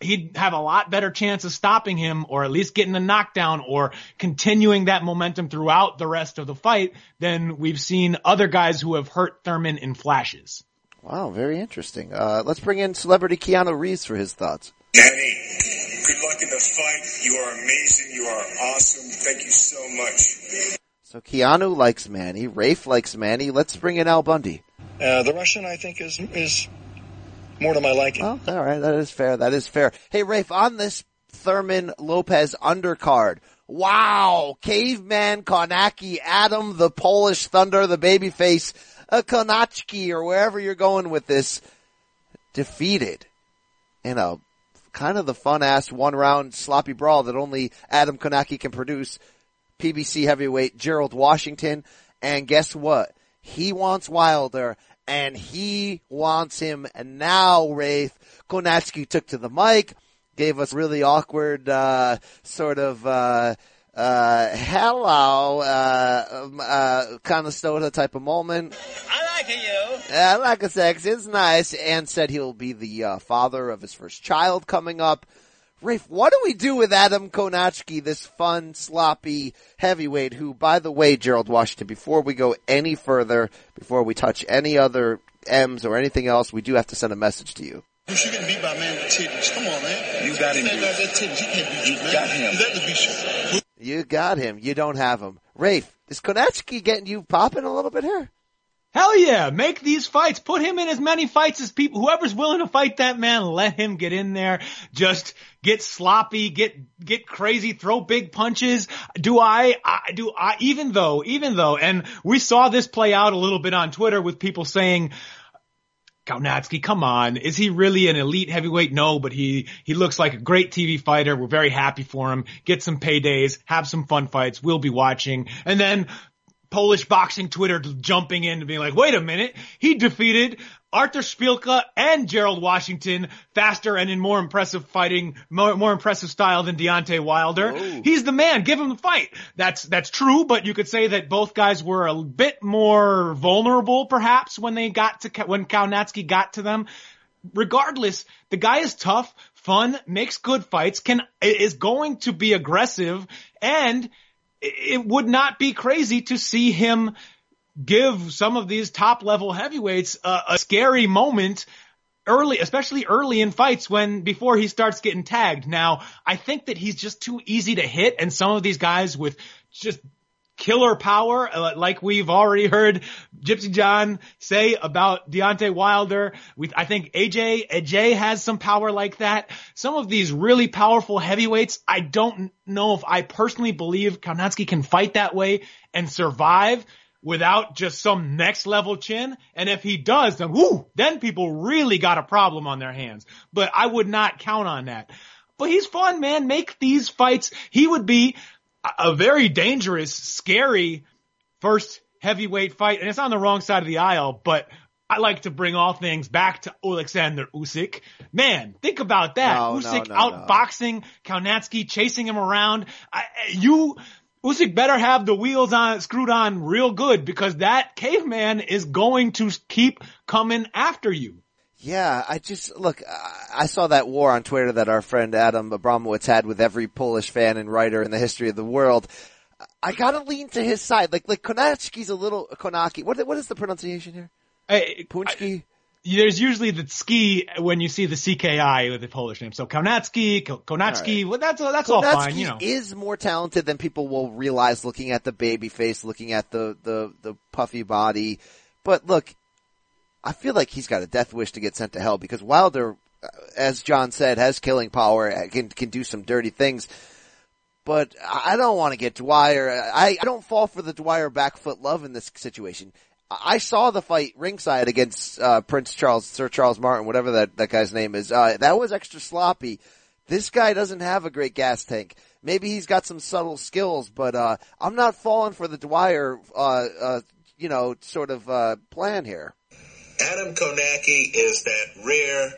he'd have a lot better chance of stopping him or at least getting a knockdown or continuing that momentum throughout the rest of the fight than we've seen other guys who have hurt Thurman in flashes. Wow, very interesting. Uh, let's bring in celebrity Keanu Reeves for his thoughts. Manny, good luck in the fight. You are amazing. You are awesome. Thank you so much. So Keanu likes Manny. Rafe likes Manny. Let's bring in Al Bundy. Uh, the Russian, I think, is is more to my liking. Oh, all right. That is fair. That is fair. Hey, Rafe, on this Thurman Lopez undercard, wow, caveman Kownacki, Adam, the Polish Thunder, the babyface, a Konachki, or wherever you're going with this, defeated in a kind of the fun ass one round sloppy brawl that only Adam Kownacki can produce. PBC heavyweight Gerald Washington. And guess what? He wants Wilder and he wants him and now, Rafe. Kownacki took to the mic, gave us really awkward, uh, sort of, uh, uh, hello, uh, um, uh, kind of Stoda type of moment. I like you. I like a sex. It's nice. And said he'll be the, uh, father of his first child coming up. Rafe, what do we do with Adam Kownacki, this fun, sloppy heavyweight who, by the way, Gerald Washington, before we go any further, before we touch any other M's or anything else, we do have to send a message to you. You should get beat by a man with titties. Come on, man. You got him. Titties. He can't beat you, man. Got him. That be You got him. You don't have him. Rafe, is Kownacki getting you popping a little bit here? Hell yeah, make these fights. Put him in as many fights as people, whoever's willing to fight that man, let him get in there. Just get sloppy, get, get crazy, throw big punches. Do I, I, do I, even though, even though, and we saw this play out a little bit on Twitter with people saying, Kownacki, come on. Is he really an elite heavyweight? No, but he, he looks like a great TV fighter. We're very happy for him. Get some paydays, have some fun fights. We'll be watching. And then Polish boxing Twitter jumping in and being like, wait a minute, he defeated Artur Szpilka and Gerald Washington faster and in more impressive fighting, more, more impressive style than Deontay Wilder. Whoa. He's the man. Give him the fight. That's, that's true, but you could say that both guys were a bit more vulnerable perhaps when they got to, when Kownacki got to them. Regardless, the guy is tough, fun, makes good fights, can, is going to be aggressive and it would not be crazy to see him give some of these top level heavyweights a, a, scary moment early, especially early in fights when before he starts getting tagged. Now, I think that he's just too easy to hit and some of these guys with just killer power, uh, like we've already heard Gypsy John say about Deontay Wilder. We, I think AJ, AJ has some power like that. Some of these really powerful heavyweights, I don't know if I personally believe Kownacki can fight that way and survive without just some next level chin. And if he does, then whoo, then people really got a problem on their hands. But I would not count on that. But he's fun, man. Make these fights. He would be a very dangerous, scary first heavyweight fight, and it's on the wrong side of the aisle, but I like to bring all things back to Alexander Usyk. Man, think about that. No, Usyk no, no, outboxing no. Kownacki, chasing him around. I, you, Usyk better have the wheels on, screwed on real good because that caveman is going to keep coming after you. Yeah, I just look. I saw that war on Twitter that our friend Adam Abramowitz had with every Polish fan and writer in the history of the world. I gotta lean to his side. Like like Konatsky's a little Konaki. What what is the pronunciation here? Hey, Punchki. There's usually the ski when you see the CKI with the Polish name. So Kaunatsky, Konatski, right. well, that's that's all fine. You know, is more talented than people will realize looking at the baby face, looking at the the the puffy body. But look, I feel like he's got a death wish to get sent to hell because Wilder, uh, as John said, has killing power, uh, can, can do some dirty things. But I don't want to get Dwyer. I, I don't fall for the Dwyer back foot love in this situation. I saw the fight ringside against uh, Prince Charles, Sir Charles Martin, whatever that, that guy's name is. Uh, that was extra sloppy. This guy doesn't have a great gas tank. Maybe he's got some subtle skills, but uh, I'm not falling for the Dwyer, uh, uh, you know, sort of uh, plan here. Adam Kownacki is that rare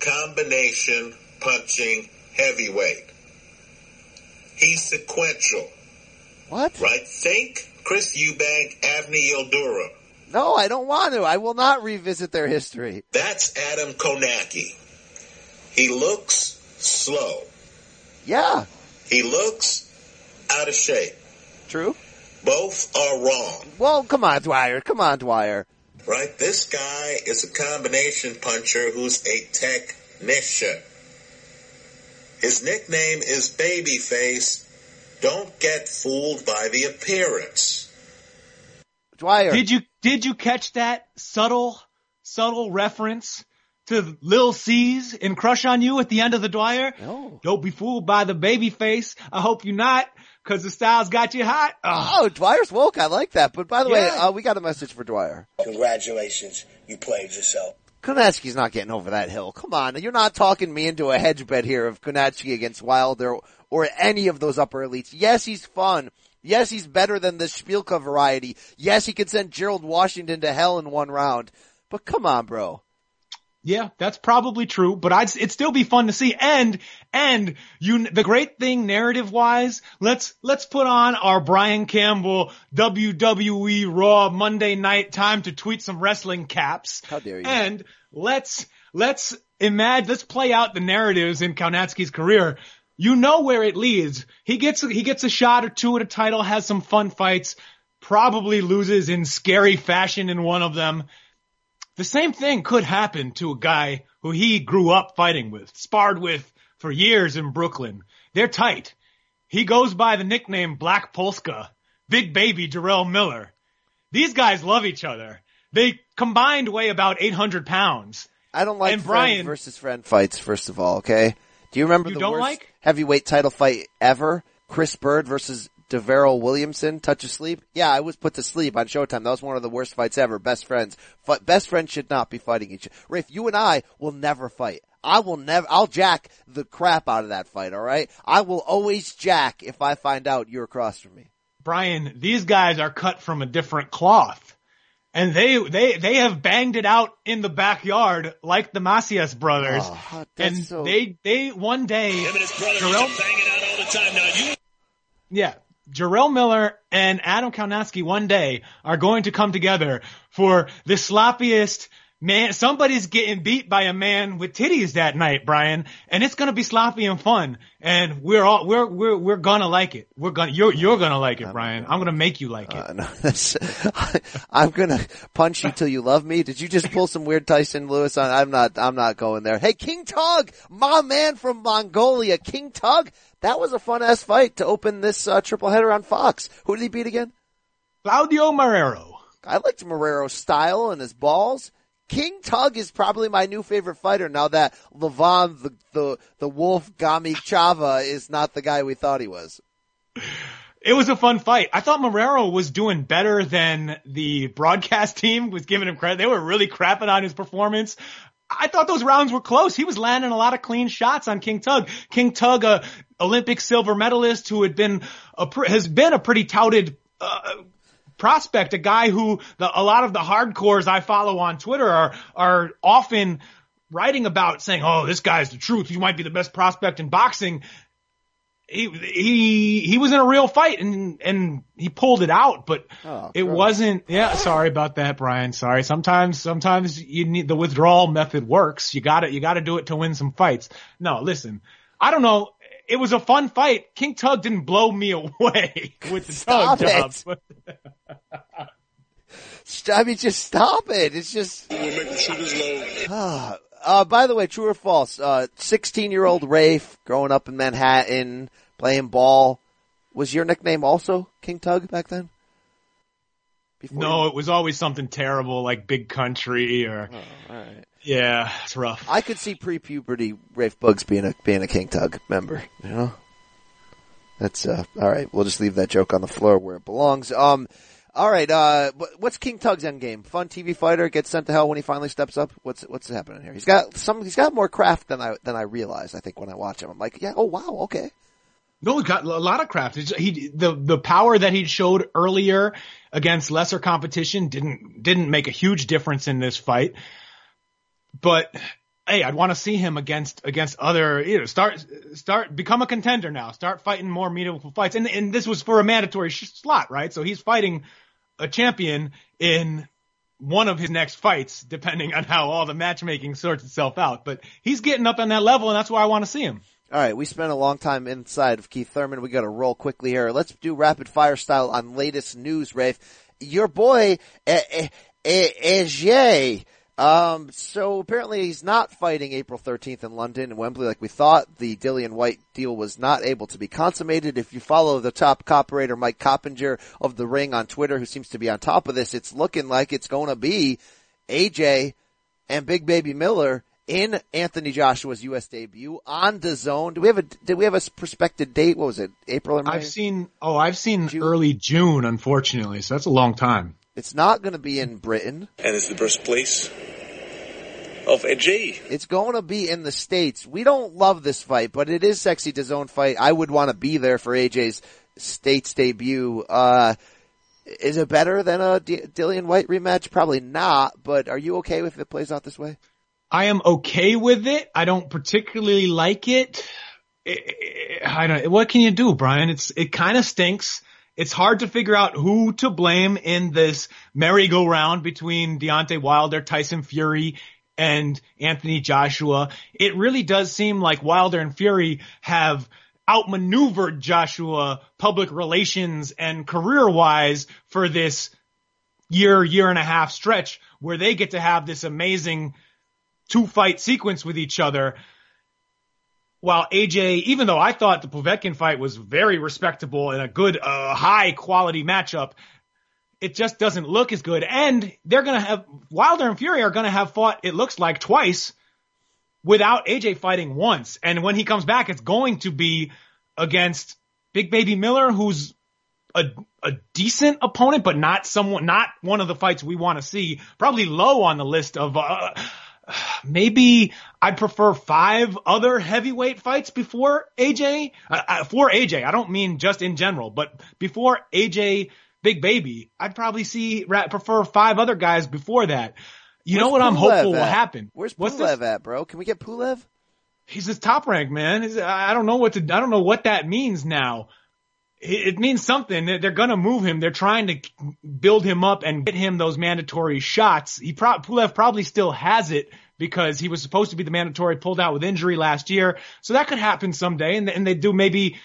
combination punching heavyweight. He's sequential. What? Right? Think Chris Eubank, Avni Yildirim. No, I don't want to. I will not revisit their history. That's Adam Kownacki. He looks slow. Yeah. He looks out of shape. True. Both are wrong. Well, come on, Dwyer. Come on, Dwyer right? This guy is a combination puncher who's a technician. His nickname is Babyface. Don't get fooled by the appearance. Dwyer. Did you did you catch that subtle subtle reference to Lil' Cease in Crush on You at the end of the Dwyer? No. Don't be fooled by the baby face. I hope you're not because the style's got you hot. Oh. oh, Dwyer's woke. I like that. But by the yeah. way, uh, we got a message for Dwyer. Congratulations. You played yourself. Kownacki's not getting over that hill. Come on. You're not talking me into a hedge bet here of Kownacki against Wilder or any of those upper elites. Yes, he's fun. Yes, he's better than the Szpilka variety. Yes, he could send Gerald Washington to hell in one round. But come on, bro. Yeah, that's probably true, but I'd, it'd still be fun to see. And, and you, the great thing narrative wise, let's, let's put on our Brian Campbell WWE Raw Monday night time to tweet some wrestling caps. How dare you? And let's, let's imagine, let's play out the narratives in Kownacki's career. You know where it leads. He gets, he gets a shot or two at a title, has some fun fights, probably loses in scary fashion in one of them the same thing could happen to a guy who he grew up fighting with, sparred with for years in Brooklyn. They're tight. He goes by the nickname Black Polska, Big Baby Jarrell Miller. These guys love each other. they combined weigh about 800 pounds. I don't like and friend Brian, versus friend fights. First of all, okay. Do you remember You the worst like? heavyweight title fight ever? Chris Byrd versus DaVarryl Williamson. Touch of sleep. Yeah, I was put to sleep on Showtime. That was one of the worst fights ever. Best friends. F- best friends should not be fighting each other. Rafe, you and I will never fight. I will never. I'll jack the crap out of that fight. All right. I will always jack if I find out you're across from me. Brian, these guys are cut from a different cloth. And they, they, they have banged it out in the backyard like the Macias brothers. Oh, and so- they, they one day, Him and his brother Jarrell- bang it out all the time. Now you yeah, Jarrell Miller and Adam Kownacki one day are going to come together for the sloppiest man. Somebody's getting beat by a man with titties that night, Brian, and it's gonna be sloppy and fun. And we're all we're we're we're gonna like it. We're gonna you're you're gonna like it, Brian. I'm gonna make you like it. Uh, no, that's, I'm gonna punch you till you love me. Did you just pull some weird Tyson Lewis on? I'm not, I'm not going there. Hey, King Tug, my man from Mongolia, King Tug. That was a fun ass fight to open this uh, triple header on Fox. Who did he beat again? Claudio Marrero. I liked Marrero's style and his balls. King Tug is probably my new favorite fighter now that Levon, the, the, the wolf Gami Chava is not the guy we thought he was. It was a fun fight. I thought Marrero was doing better than the broadcast team was giving him credit. They were really crapping on his performance. I thought those rounds were close. He was landing a lot of clean shots on King Tug. King Tug, a Olympic silver medalist who had been a, has been a pretty touted, uh, prospect, a guy who the, a lot of the hardcores I follow on Twitter are, are often writing about saying, Oh, this guy's the truth. He might be the best prospect in boxing he he he was in a real fight and and he pulled it out, but Oh, it gross. wasn't. Yeah, sorry about that, Brian. Sorry. Sometimes sometimes you need the withdrawal method works. You got to you got to do it to win some fights. No, listen, I don't know. It was a fun fight. King Tug didn't blow me away with the Stop tug job. it. but- St- I mean, just stop it. It's just. We'll make him shoot his. Uh, by the way, true or false? Uh, 16 year old Rafe, growing up in Manhattan, playing ball. Was your nickname also King Tug back then? Before no, it was always something terrible like Big Country or you- all right. yeah, it's rough. I could see pre-puberty Rafe Bugs being a being a King Tug member. You know, that's uh, all right. We'll just leave that joke on the floor where it belongs. Um, all right. Uh, what's King Tug's end game? Fun TV fighter gets sent to hell when he finally steps up. What's what's happening here? He's got some. He's got more craft than I than I realized. I think when I watch him, I'm like, yeah. Oh wow. Okay. No, he got a lot of craft. He the the power that he showed earlier against lesser competition didn't didn't make a huge difference in this fight. But hey, I'd want to see him against against other you know start start become a contender now. Start fighting more meaningful fights. And and this was for a mandatory slot, right? So he's fighting a champion in one of his next fights, depending on how all the matchmaking sorts itself out. But he's getting up on that level, and that's why I want to see him. All right, we spent a long time inside of Keith Thurman. We got to roll quickly here. Let's do rapid fire style on latest news, Rafe. Your boy, AJ, um, so apparently he's not fighting April 13th in London and Wembley like we thought. The Dillian Whyte deal was not able to be consummated. If you follow the top operator Mike Coppinger of the ring on Twitter, who seems to be on top of this, it's looking like it's going to be AJ and Big Baby Miller in Anthony Joshua's U.S. debut on the zone. Do we have a did we have a prospective date? What was it? April or May? I've seen, oh, I've seen early June, unfortunately, so that's a long time. It's not going to be in Britain. And it's the birthplace of AJ. It's going to be in the States. We don't love this fight, but it is sexy to zone fight. I would want to be there for AJ's States debut. Uh, is it better than a D- Dillian Whyte rematch? Probably not, but are you okay if it plays out this way? I am okay with it. I don't particularly like it. I- don't, what can you do, Brian? It's, it kind of stinks. It's hard to figure out who to blame in this merry-go-round between Deontay Wilder, Tyson Fury, and Anthony Joshua. It really does seem like Wilder and Fury have outmaneuvered Joshua public relations and career-wise for this year, year and a half stretch where they get to have this amazing two fight sequence with each other. While AJ, even though I thought the Povetkin fight was very respectable and a good, uh, high quality matchup, it just doesn't look as good. And they're going to have, Wilder and Fury are going to have fought, it looks like twice without AJ fighting once. And when he comes back, it's going to be against Big Baby Miller, who's a, a decent opponent, but not someone, not one of the fights we want to see. Probably low on the list of, uh, maybe I'd prefer five other heavyweight fights before AJ, uh, uh, for AJ. I don't mean just in general, but before AJ Big Baby, I'd probably see, prefer five other guys before that. You Where's know what I'm Pulev hopeful will happen? Where's What's Pulev this? at, bro? Can we get Pulev? He's his top rank, man. He's- I don't know what to, I don't know what that means now. It it means something. They're gonna move him. They're trying to build him up and get him those mandatory shots. He pro- Pulev probably still has it because he was supposed to be the mandatory pulled out with injury last year. So that could happen someday. And, and they do maybe,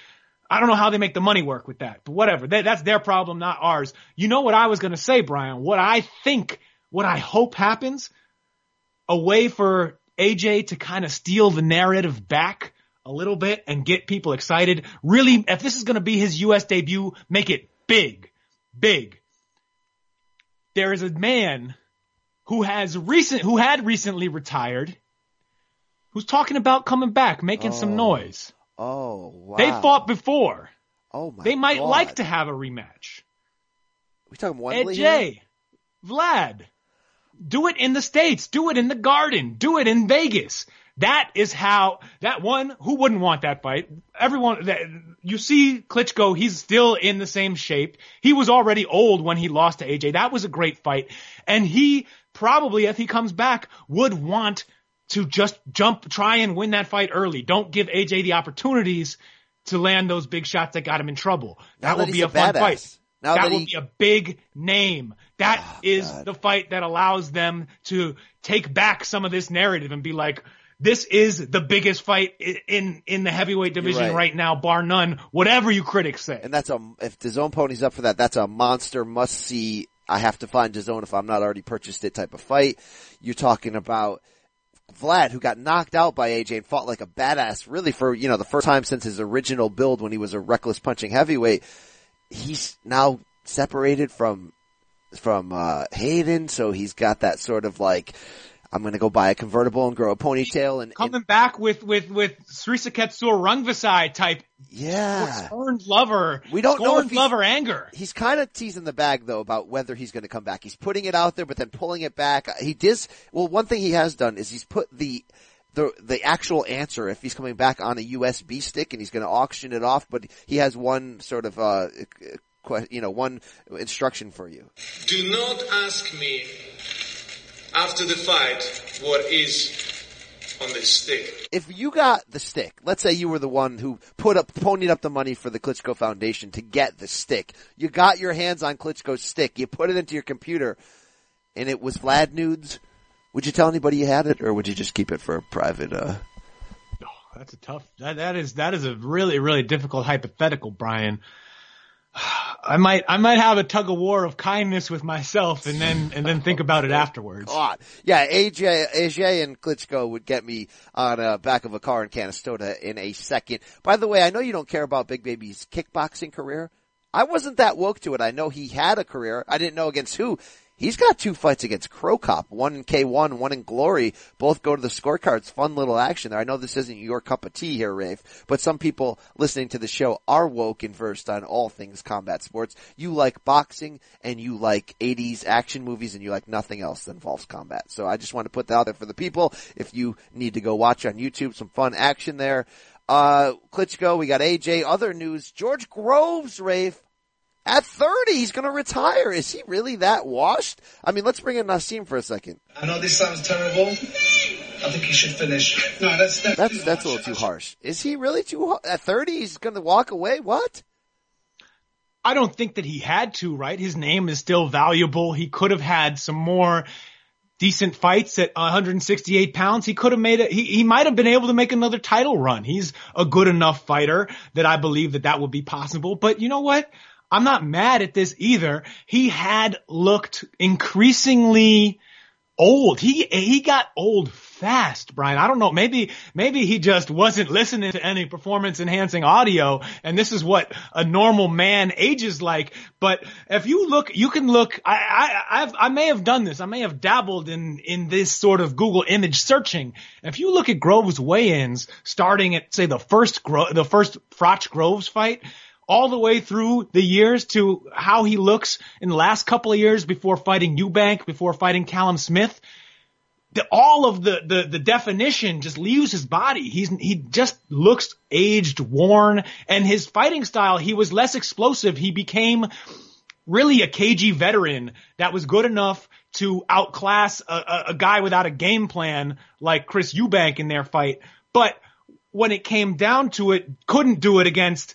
I don't know how they make the money work with that, but whatever. That, that's their problem, not ours. You know what I was going to say, Brian? What I think, what I hope happens, a way for AJ to kind of steal the narrative back a little bit and get people excited. Really, if this is going to be his U.S. debut, make it big, big. There is a man who has recent, who had recently retired, who's talking about coming back, making some oh. noise. Oh, wow. They fought before. Oh my They might God. like to have a rematch. We talking Ed Wembley J. Vlad, do it in the States, do it in the Garden, do it in Vegas. That is how, that one, who wouldn't want that fight? Everyone, that, you see Klitschko, he's still in the same shape. He was already old when he lost to AJ. That was a great fight. And he probably, if he comes back, would want to just jump, try and win that fight early. Don't give AJ the opportunities to land those big shots that got him in trouble. That that will be a fun badass. fight. Now that that will he- be a big name. That ah, is the fight that allows them to take back some of this narrative and be like, this is the biggest fight in in the heavyweight division right. right. now, bar none. Whatever you critics say. And that's a, if DAZN pony's up for that, that's a monster must see. I have to find DAZN if I'm not already purchased it type of fight. You're talking about Vlad, who got knocked out by AJ and fought like a badass really for, you know, the first time since his original build when he was a reckless punching heavyweight. He's now separated from, from, uh, Hayden. So he's got that sort of like, I'm going to go buy a convertible and grow a ponytail and, Coming back with with with Srisaket Sor Rungvisai type yeah. scorned lover. We don't know if scorned he's- lover anger. He's kind of teasing the bag though about whether he's going to come back. He's putting it out there, but then pulling it back. He does. Well, one thing he has done is he's put the the the actual answer if he's coming back on a USB stick and he's going to auction it off. But he has one sort of uh, que- you know one instruction for you. Do not ask me after the fight what is on the stick. If you got the stick, let's say you were the one who put up, ponied up the money for the Klitschko Foundation to get the stick. You got your hands on Klitschko's stick. You put it into your computer and it was Vlad nudes. Would you tell anybody you had it or would you just keep it for a private, uh, That's a tough. That that is that is a really really difficult hypothetical, Brian. I might I might have a tug of war of kindness with myself and then and then think about it afterwards. God. Yeah, AJ, AJ and Klitschko would get me on the back of a car in Canastota in a second. By the way, I know you don't care about Big Baby's kickboxing career. I wasn't that woke to it. I know he had a career. I didn't know against who. He's got two fights against Cro Cop, one in K1, one in Glory. Both go to the scorecards. Fun little action there. I know this isn't your cup of tea here, Rafe, but some people listening to the show are woke and versed on all things combat sports. You like boxing and you like 80s action movies and you like nothing else that involves combat. So I just want to put that out there for the people. If you need to go watch on YouTube, some fun action there. Uh, Klitschko, we got AJ. Other news, George Groves, Rafe, at 30, he's going to retire. Is he really that washed? I mean, let's bring in Nassim for a second. I know this sounds terrible. I think he should finish. No, that's that's, That's that's a little too harsh. Is he really too har- at 30? He's going to walk away? What? I don't think that he had to, right? His name is still valuable. He could have had some more decent fights at 168 pounds. He could have made it. He, he might have been able to make another title run. He's a good enough fighter that I believe that that would be possible. But you know what? I'm not mad at this either. He had looked increasingly old. He, he got old fast, Brian. I don't know. Maybe, maybe he just wasn't listening to any performance enhancing audio and this is what a normal man ages like. But if you look, you can look, I, I, I've, I may have done this. I may have dabbled in, in this sort of Google image searching. If you look at Groves weigh-ins starting at say the first Gro- the first Froch Groves fight, all the way through the years to how he looks in the last couple of years before fighting Eubank, before fighting Callum Smith. The, all of the, the, the definition just leaves his body. He's, he just looks aged, worn, and his fighting style, he was less explosive. He became really a cagey veteran that was good enough to outclass a, a, a guy without a game plan like Chris Eubank in their fight. But when it came down to it, couldn't do it against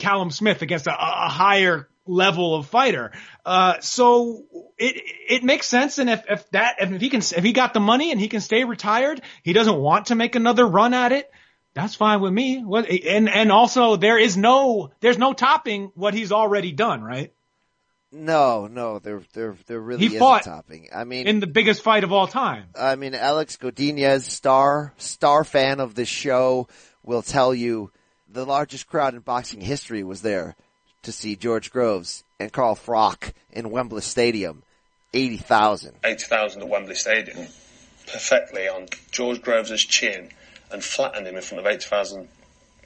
Callum Smith against a, a higher level of fighter. Uh, so it it makes sense. And if if that if he can if he got the money and he can stay retired, he doesn't want to make another run at it. That's fine with me. What and and also there is no there's no topping what he's already done, right? No, no, there, there, there really he is fought a topping. I mean, in the biggest fight of all time. I mean, Alex Godinez, star, star fan of this show, will tell you the largest crowd in boxing history was there to see George Groves and Carl Froch in Wembley Stadium. 80,000. 80,000 at Wembley Stadium. Perfectly on George Groves' chin and flattened him in front of 80,000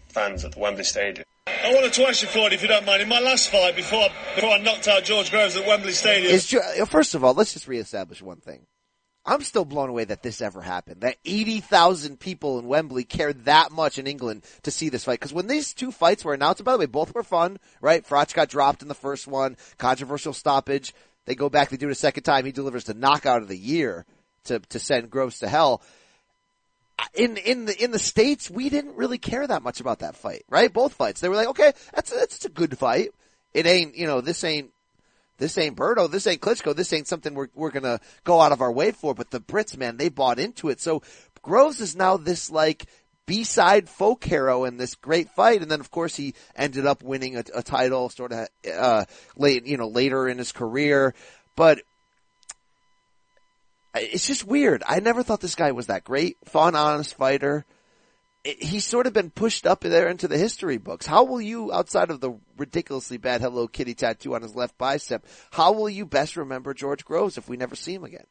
fans at the Wembley Stadium. I wanted to ask you, Floyd, if you don't mind, in my last fight before I, before I knocked out George Groves at Wembley Stadium. Is, first of all, let's just reestablish one thing. I'm still blown away that this ever happened. That 80,000 people in Wembley cared that much in England to see this fight. Cause when these two fights were announced, by the way, both were fun, right? Froch got dropped in the first one, controversial stoppage. They go back, they do it a second time. He delivers the knockout of the year to, to send Groves to hell. In, in the, in the States, we didn't really care that much about that fight, right? Both fights. They were like, okay, that's, that's a good fight. It ain't, you know, this ain't this ain't Berto, this ain't Klitschko, this ain't something we're, we're gonna go out of our way for, but the Brits, man, they bought into it. So Groves is now this like B-side folk hero in this great fight. And then of course he ended up winning a, a title sort of, uh, late, you know, later in his career. But it's just weird. I never thought this guy was that great, fun, honest fighter he's sort of been pushed up there into the history books. How will you, outside of the ridiculously bad Hello Kitty tattoo on his left bicep, how will you best remember George Groves if we never see him again?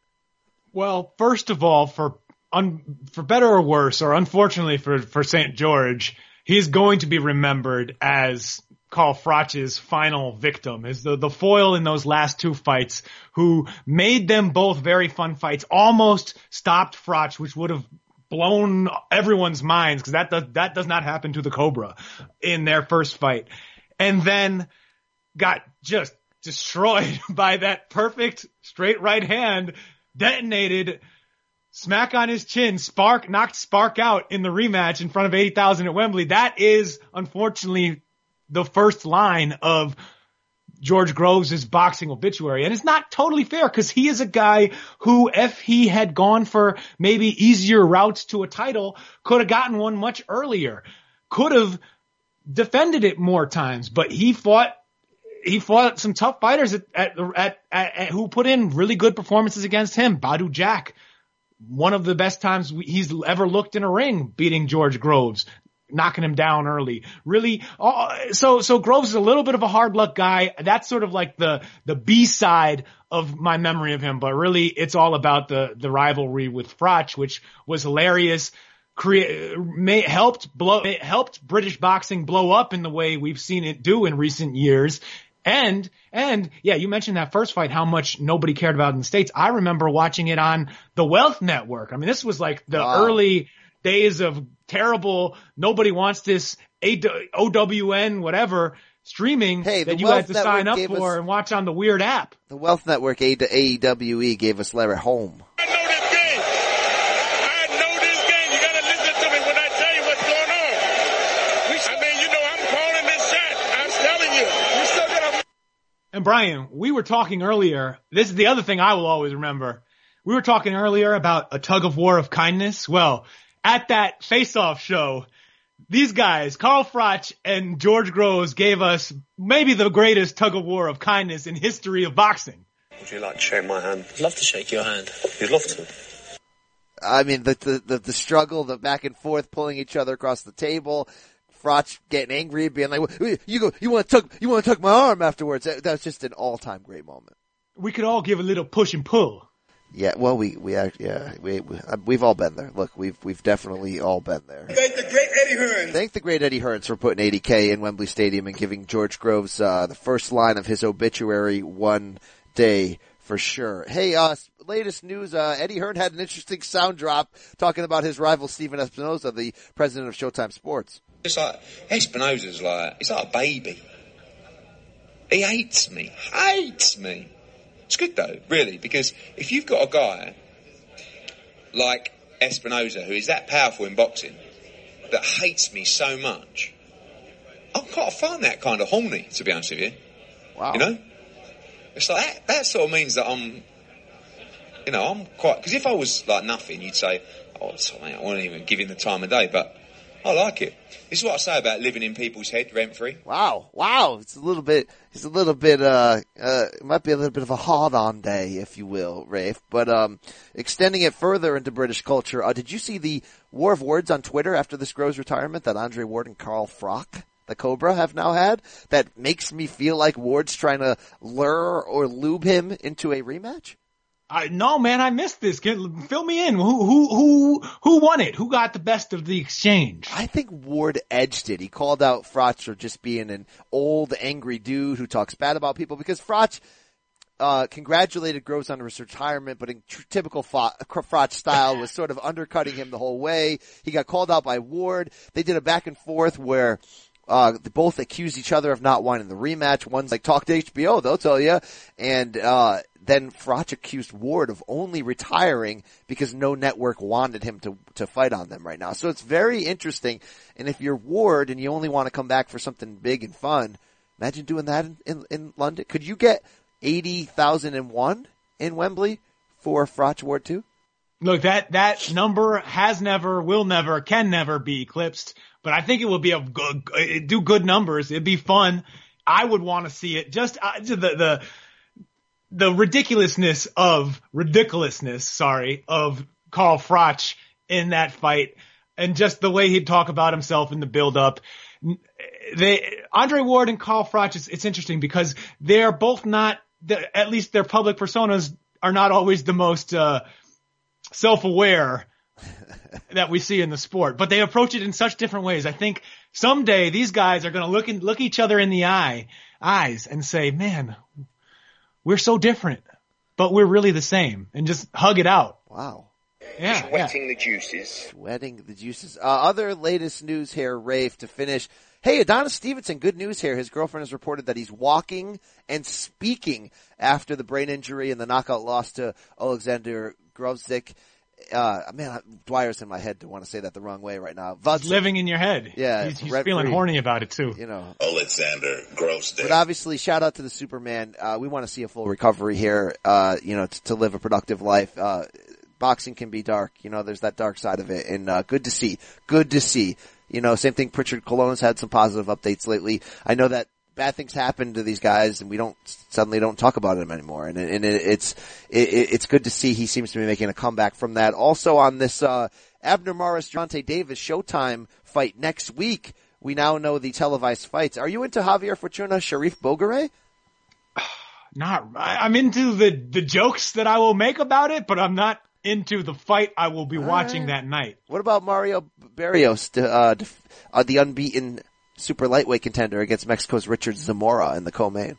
Well, first of all, for un, for better or worse, or unfortunately for for St. George, he's going to be remembered as Carl Froch's final victim, is the, the foil in those last two fights who made them both very fun fights, almost stopped Froch, which would have blown everyone's minds because that does that does not happen to the Cobra in their first fight, and then got just destroyed by that perfect straight right hand detonated smack on his chin, spark knocked spark out in the rematch in front of 80,000 at Wembley. That is unfortunately the first line of George Groves' boxing obituary. And it's not totally fair because he is a guy who, if he had gone for maybe easier routes to a title, could have gotten one much earlier, could have defended it more times, but he fought he fought some tough fighters at, at, at, at, who put in really good performances against him. Badou Jack, one of the best times he's ever looked in a ring, beating George Groves knocking him down early. Really, uh, so so Groves is a little bit of a hard luck guy. That's sort of like the the B side of my memory of him, but really it's all about the the rivalry with Froch, which was hilarious. Create, may, helped blow, helped British boxing blow up in the way we've seen it do in recent years. And, and yeah, you mentioned that first fight, how much nobody cared about in the States. I remember watching it on the Wealth Network. I mean, this was like the wow. early days of terrible, nobody wants this OWN, whatever, streaming hey, that you Wealth had to sign up for us, and watch on the weird app. The Wealth Network AEWE gave us Larry Home. I know this game. I know this game. You gotta listen to me when I tell you what's going on. I mean, you know, I'm calling this shot. I'm telling you. You still gotta. And Brian, we were talking earlier. This is the other thing I will always remember. We were talking earlier about a tug of war of kindness. Well, at that face-off show, these guys, Carl Froch and George Groves, gave us maybe the greatest tug of war of kindness in history of boxing. Would you like to shake my hand? I'd love to shake your hand. You'd love to. I mean, the, the, the, the struggle, the back and forth, pulling each other across the table. Froch getting angry, being like, "You go, you want to tuck, you want to tuck my arm afterwards." That, was just an all-time great moment. We could all give a little push and pull. Yeah, well, we we act, yeah we, we uh, we've all been there. Look, we've we've definitely all been there. Thank the great Eddie Hearn. Thank the great Eddie Hearns for putting 80k in Wembley Stadium and giving George Groves uh, the first line of his obituary one day for sure. Hey, uh, latest news, uh, Eddie Hearn had an interesting sound drop talking about his rival Stephen Espinoza, the president of Showtime Sports. It's like, Espinoza's like, he's like a baby. He hates me. Hates me. It's good though, really, because if you've got a guy like Espinoza who is that powerful in boxing, that hates me so much, I quite find that kind of horny, to be honest with you. Wow. You know? It's like that, that sort of means that I'm, you know, I'm quite, because if I was like nothing, you'd say, oh, sorry, I won't even give him the time of day, but I like it. This is what I say about living in people's head rent free. Wow, wow, it's a little bit, it's a little bit, uh, uh, it might be a little bit of a hard on day, if you will, Rafe. But, um, extending it further into British culture, uh, did you see the war of words on Twitter after this Groves retirement that Andre Ward and Carl Froch? The Cobra have now had that makes me feel like Ward's trying to lure or lube him into a rematch. I, no, man, I missed this. Get, fill me in. Who, who, who, who won it? Who got the best of the exchange? I think Ward edged it. He called out Froch for just being an old, angry dude who talks bad about people because Froch, uh, congratulated Groves on his retirement, but in tr- typical Froch style was sort of undercutting him the whole way. He got called out by Ward. They did a back and forth where uh, both accused each other of not wanting the rematch. One's like, talk to HBO, they'll tell you. And, uh, then Froch accused Ward of only retiring because no network wanted him to, to fight on them right now. So it's very interesting. And if you're Ward and you only want to come back for something big and fun, imagine doing that in, in, in London. Could you get 80,001 in Wembley for Froch Ward 2? Look, that, that number has never, will never, can never be eclipsed, but I think it will be a good, do good numbers. It'd be fun. I would want to see it. Just uh, the, the, the ridiculousness of ridiculousness, sorry, of Carl Froch in that fight and just the way he'd talk about himself in the build up. They, Andre Ward and Carl Froch, it's, it's interesting because they're both not, at least their public personas are not always the most, uh, self-aware that we see in the sport, but they approach it in such different ways. I think someday these guys are going to look and look each other in the eye, eyes and say, man, we're so different, but we're really the same and just hug it out. Wow. Yeah. Sweating yeah. the juices. Sweating the juices. Uh, other latest news here, Rafe, to finish. Hey, Adonis Stevenson, good news here. His girlfriend has reported that he's walking and speaking after the brain injury and the knockout loss to Alexander Gvozdyk. Uh, man, Dwyer's in my head to want to say that the wrong way right now. He's living in your head. Yeah. He's, he's feeling horny about it too. You know. Alexander Gvozdyk. But obviously, shout out to the Superman. Uh, we want to see a full recovery here, uh, you know, t- to live a productive life. Uh, boxing can be dark. You know, there's that dark side of it and, uh, good to see. Good to see. You know, same thing. Prichard Colon's had some positive updates lately. I know that bad things happen to these guys and we don't suddenly don't talk about them anymore. And, and it, it's, it, it's good to see he seems to be making a comeback from that. Also on this, uh, Abner Mares, Gervonta Davis Showtime fight next week. We now know the televised fights. Are you into Javier Fortuna, Sharif Bogere? Not, I'm into the, the jokes that I will make about it, but I'm not into the fight I will be watching that night. What about Mario Barrios, uh, uh, the unbeaten super lightweight contender against Mexico's Richard Zamora in the co-main.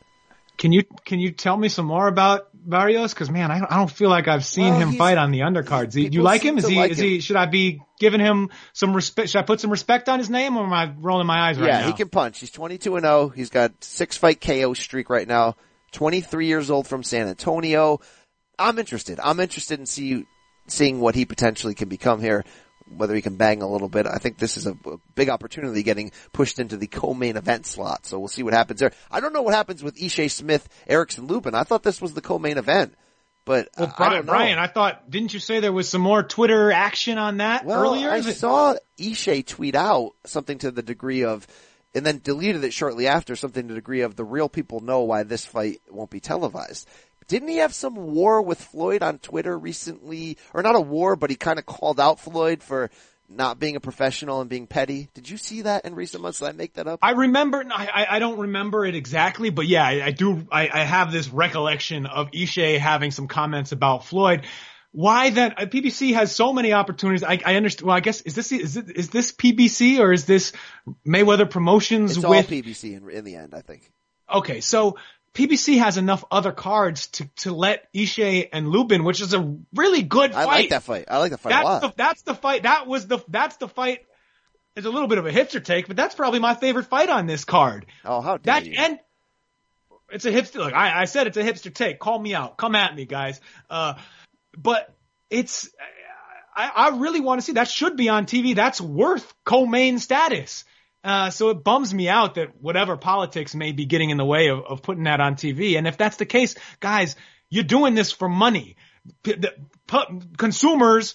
Can you can you tell me some more about Barrios? Because man, I don't, I don't feel like I've seen Well, him fight on the undercards. Do you like him? Is he like is him. he? Should I be giving him some respect? Should I put some respect on his name, or am I rolling my eyes right yeah, now? Yeah, he can punch. He's 22 and 0. He's got six fight KO streak right now. 23 years old from San Antonio. I'm interested. I'm interested in see seeing what he potentially can become here. Whether he can bang a little bit. I think this is a, big opportunity getting pushed into the co-main event slot. So we'll see what happens there. I don't know what happens with Ishe Smith, Erickson Lubin. I thought this was the co-main event. But Well, I Brian. Brian, I thought didn't you say there was some more Twitter action on that Well, earlier? I saw Ishe tweet out something to the degree of, and then deleted it shortly after, something to the degree of the real people know why this fight won't be televised. Didn't he have some war with Floyd on Twitter recently? Or not a war, but he kind of called out Floyd for not being a professional and being petty. Did you see that in recent months? Did I make that up? I remember, I, I don't remember it exactly, but yeah, I, I do, I, I have this recollection of Ishe having some comments about Floyd. Why that uh, PBC has so many opportunities. I, I understand. Well, I guess is this is it, is this PBC or is this Mayweather Promotions it's with all PBC in, in the end? I think. Okay, so PBC has enough other cards to, to let Ishe and Lubin, which is a really good fight. I like that fight. I like that fight that's a lot. The, that's the fight. That was the, that's the fight. It's a little bit of a hipster take, but that's probably my favorite fight on this card. Oh, how dare that, you. And it's a hipster, look, I, I said it's a hipster take. Call me out. Come at me, guys. Uh, but it's, I, I really want to see that should be on TV. That's worth co-main status. Uh, so it bums me out that whatever politics may be getting in the way of, of putting that on TV. And if that's the case, guys, you're doing this for money. P- the- pu- consumers,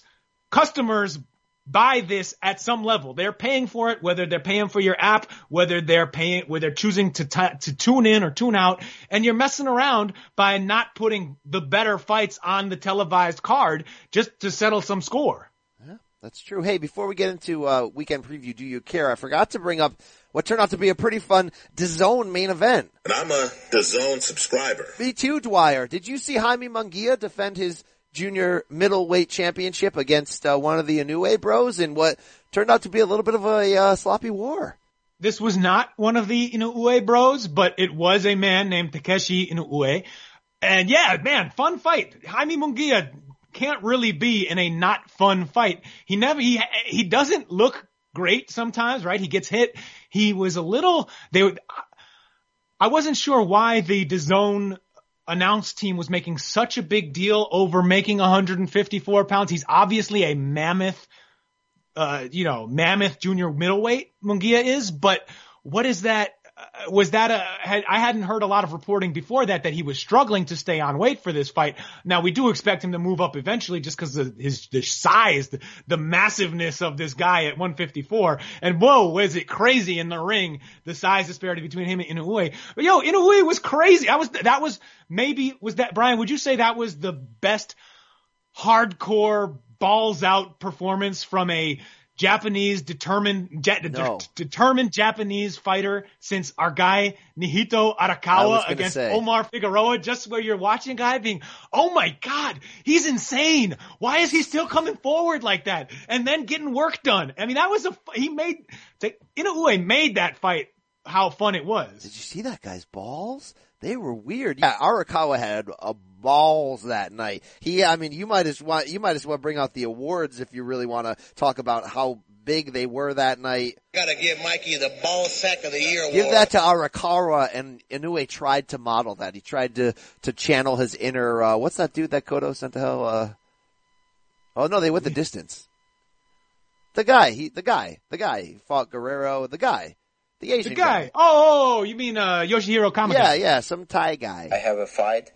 customers buy this at some level. They're paying for it, whether they're paying for your app, whether they're paying, whether they're choosing to t- to tune in or tune out, and you're messing around by not putting the better fights on the televised card just to settle some score. That's true. Hey, before we get into uh, weekend preview, do you care? I forgot to bring up what turned out to be a pretty fun DAZN main event. And I'm a DAZN subscriber. Me too, Dwyer. Did you see Jaime Munguia defend his junior middleweight championship against uh, one of the Inoue bros in what turned out to be a little bit of a uh, sloppy war? This was not one of the Inoue bros, but it was a man named Takeshi Inoue. And yeah, man, fun fight. Jaime Munguia can't really be in a not fun fight. He never, he, he doesn't look great sometimes, right? He gets hit. He was a little, they would, I wasn't sure why the DAZN announced team was making such a big deal over making 154 pounds. He's obviously a mammoth, uh, you know, mammoth junior middleweight Munguia is, but what is that? Uh, was that a, had, I hadn't heard a lot of reporting before that, that he was struggling to stay on weight for this fight. Now we do expect him to move up eventually just because of his, the size, the, the massiveness of this guy at 154. And whoa, was it crazy in the ring, the size disparity between him and Inoue. But yo, Inoue was crazy. I was, that was maybe, was that, Brian, would you say that was the best hardcore balls out performance from a Japanese determined ja- No. de- determined Japanese fighter since our guy Nihito Arakawa against say. Omar Figueroa. Just where you're watching a guy being, oh my god, he's insane. Why is he still coming forward like that? And then getting work done. I mean, that was a he made Inoue made that fight how fun it was. Did you see that guy's balls? They were weird. Yeah, Arakawa had a balls that night. He, I mean, you might as well, you might as well bring out the awards if you really want to talk about how big they were that night. Gotta give Mikey the ball sack of the year award. Give that to Arakawa and Inoue tried to model that. He tried to, to channel his inner, uh, what's that dude that Cotto sent to hell? Uh, oh no, they went the distance. The guy, he, the guy, the guy, he fought Guerrero, the guy, the Asian The guy. Oh, oh, you mean uh, Yoshihiro Kamikaze? Yeah, yeah, some Thai guy. I have a fight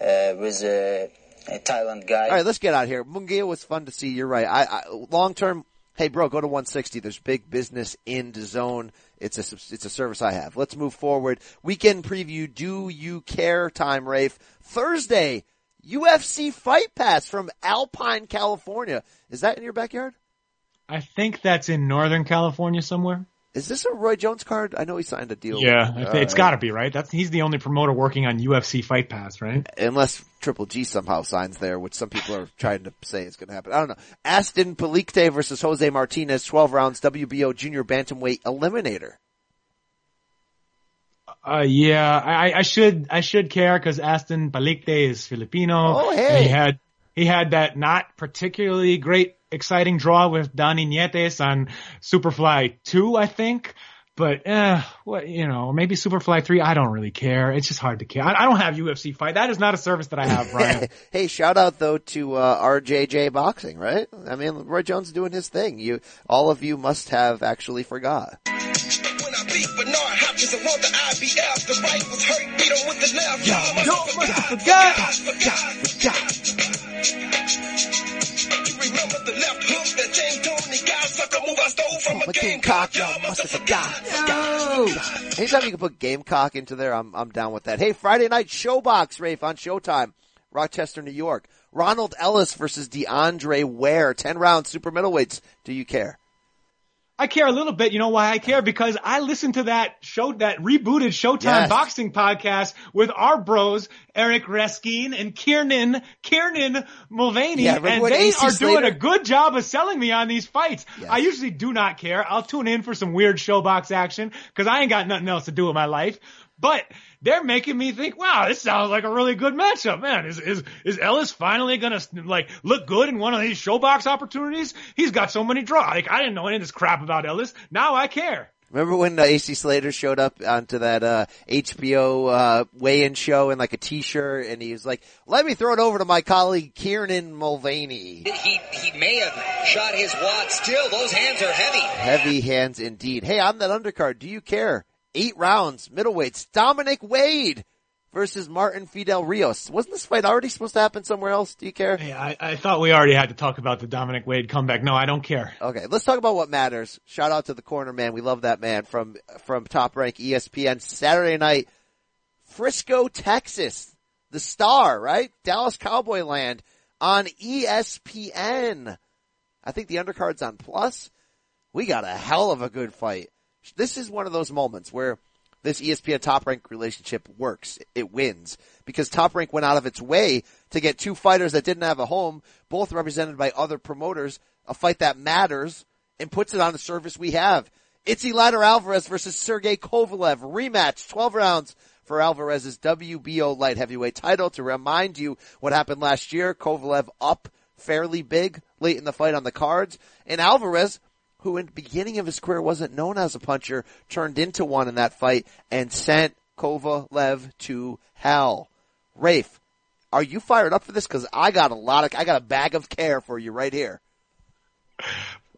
uh, with a, a Thailand guy. All right, let's get out here. Munguia was fun to see. You're right. I, I long term. Hey, bro, go to 160. There's big business in the zone. It's a it's a service I have. Let's move forward. Weekend preview. Do you care? Time, Rafe. Thursday, UFC Fight Pass from Alpine, California. Is that in your backyard? I think that's in Northern California somewhere. Is this a Roy Jones card? I know he signed a deal. Yeah, with- thi- it's got to be right. That's he's the only promoter working on UFC Fight Pass, right? Unless Triple G somehow signs there, which some people are trying to say is going to happen. I don't know. Aston Palicte versus Jose Martinez, 12 rounds, WBO Junior Bantamweight Eliminator. Uh, yeah, I, I should I should care because Aston Palicte is Filipino. Oh, hey. He had he had that not particularly great exciting draw with Donny Nietes on Superfly two, I think. But eh, what you know, maybe Superfly three. I don't really care. It's just hard to care. I, I don't have UFC fight. That is not a service that I have, Brian. hey, shout out though to uh, RJJ Boxing, right? I mean, Roy Jones doing his thing. You, all of you must have actually forgot. Bernard Hopkins, I want the IBF. The right was hurt, beat him with the left. Yo, I yo, must must have have forgot, remember the left hook that James Toney got? Sucker move I stole from I'm a gamecock, y'all must have forgot. forgot. Anytime you can put gamecock into there, I'm, I'm down with that. Hey, Friday night showbox, Rafe, on Showtime. Rochester, New York. Ronald Ellis versus DeAndre Ware. 10 rounds, super middleweights. Do you care? I care a little bit. You know why I care? Because I listened to that show, that rebooted Showtime Yes. boxing podcast with our bros, Eric Raskin and Kieran, Kieran Mulvaney. Yeah, and they AC are doing a good job of selling me on these fights. I usually do not care. I'll tune in for some weird showbox action because I ain't got nothing else to do with my life. But they're making me think, wow, this sounds like a really good matchup, man. Is is is Ellis finally gonna like look good in one of these showbox opportunities? He's got so many draws. Like I didn't know any of this crap about Ellis. Now I care. Remember when uh, AC Slater showed up onto that uh, HBO uh, weigh-in show in like a t-shirt, and he was like, "Let me throw it over to my colleague Kieran Mulvaney." He he may have shot his wad. Still, those hands are heavy. Heavy hands indeed. Hey, I'm on that undercard, do you care? Eight rounds, middleweights. Dominic Wade versus Martin Fidel Rios. Wasn't this fight already supposed to happen somewhere else? Do you care? Hey, I, I thought we already had to talk about the Dominic Wade comeback. No, I don't care. Okay, let's talk about what matters. Shout out to the corner man. We love that man from from Top Rank ESPN. Saturday night, Frisco, Texas. The star, right? Dallas Cowboy Land on ESPN. I think the undercard's on Plus. We got a hell of a good fight. This is one of those moments where this ESPN Top Rank relationship works. It wins because Top Rank went out of its way to get two fighters that didn't have a home, both represented by other promoters, a fight that matters and puts it on the service we have. It's Eleider Alvarez versus Sergey Kovalev rematch, 12 rounds for Alvarez's WBO light heavyweight title. To remind you what happened last year, Kovalev up fairly big late in the fight on the cards, and Alvarez who in the beginning of his career wasn't known as a puncher, turned into one in that fight and sent Kovalev to hell. Rafe, are you fired up for this? Cause I got a lot of, I got a bag of care for you right here.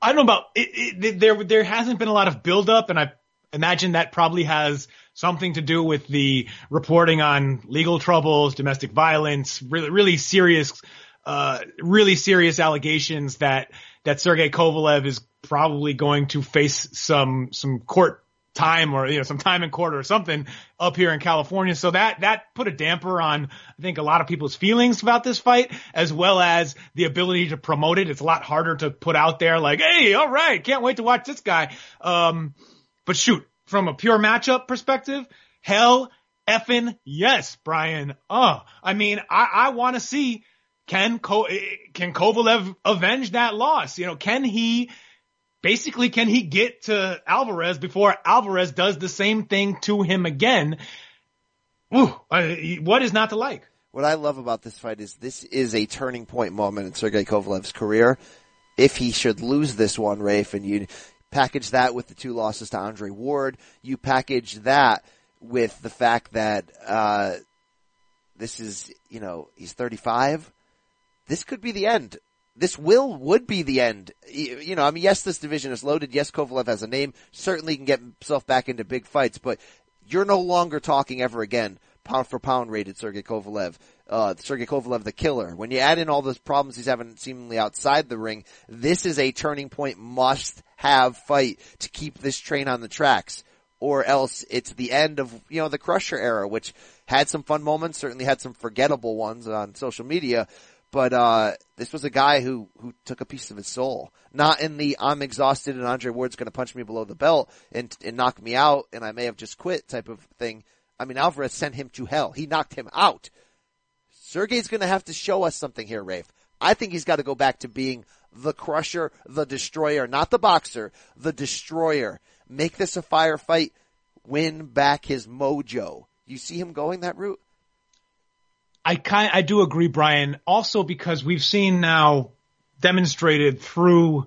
I don't know about it, it, there. There hasn't been a lot of buildup, and I imagine that probably has something to do with the reporting on legal troubles, domestic violence, really, really serious, uh, really serious allegations that that Sergey Kovalev is probably going to face some some court time or you know some time in court or something up here in California. So that that put a damper on I think a lot of people's feelings about this fight as well as the ability to promote it. It's a lot harder to put out there like, "Hey, all right, can't wait to watch this guy." Um but shoot, from a pure matchup perspective, hell effing yes, Brian. Oh, I mean, I I want to see can Ko- can Kovalev avenge that loss? You know, can he basically can he get to Alvarez before Alvarez does the same thing to him again? Ooh, what is not to like? What I love about this fight is this is a turning point moment in Sergey Kovalev's career. If he should lose this one, Rafe, and you package that with the two losses to Andre Ward, you package that with the fact that uh, this is, you know, he's 35. This could be the end. This will would be the end. You know, I mean, yes, this division is loaded. Yes, Kovalev has a name. Certainly can get himself back into big fights, but you're no longer talking ever again pound for pound rated Sergey Kovalev. Uh, Sergey Kovalev, the killer. When you add in all those problems he's having seemingly outside the ring, this is a turning point must have fight to keep this train on the tracks. Or else it's the end of, you know, the Crusher era, which had some fun moments, certainly had some forgettable ones on social media, but, uh, this was a guy who, who took a piece of his soul. Not in the, I'm exhausted and Andre Ward's gonna punch me below the belt and, and knock me out and I may have just quit type of thing. I mean, Alvarez sent him to hell. He knocked him out. Sergey's gonna have to show us something here, Rafe. I think he's gotta go back to being the crusher, the destroyer, not the boxer, the destroyer. Make this a firefight, win back his mojo. You see him going that route? I kind I do agree, Brian. Also because we've seen now demonstrated through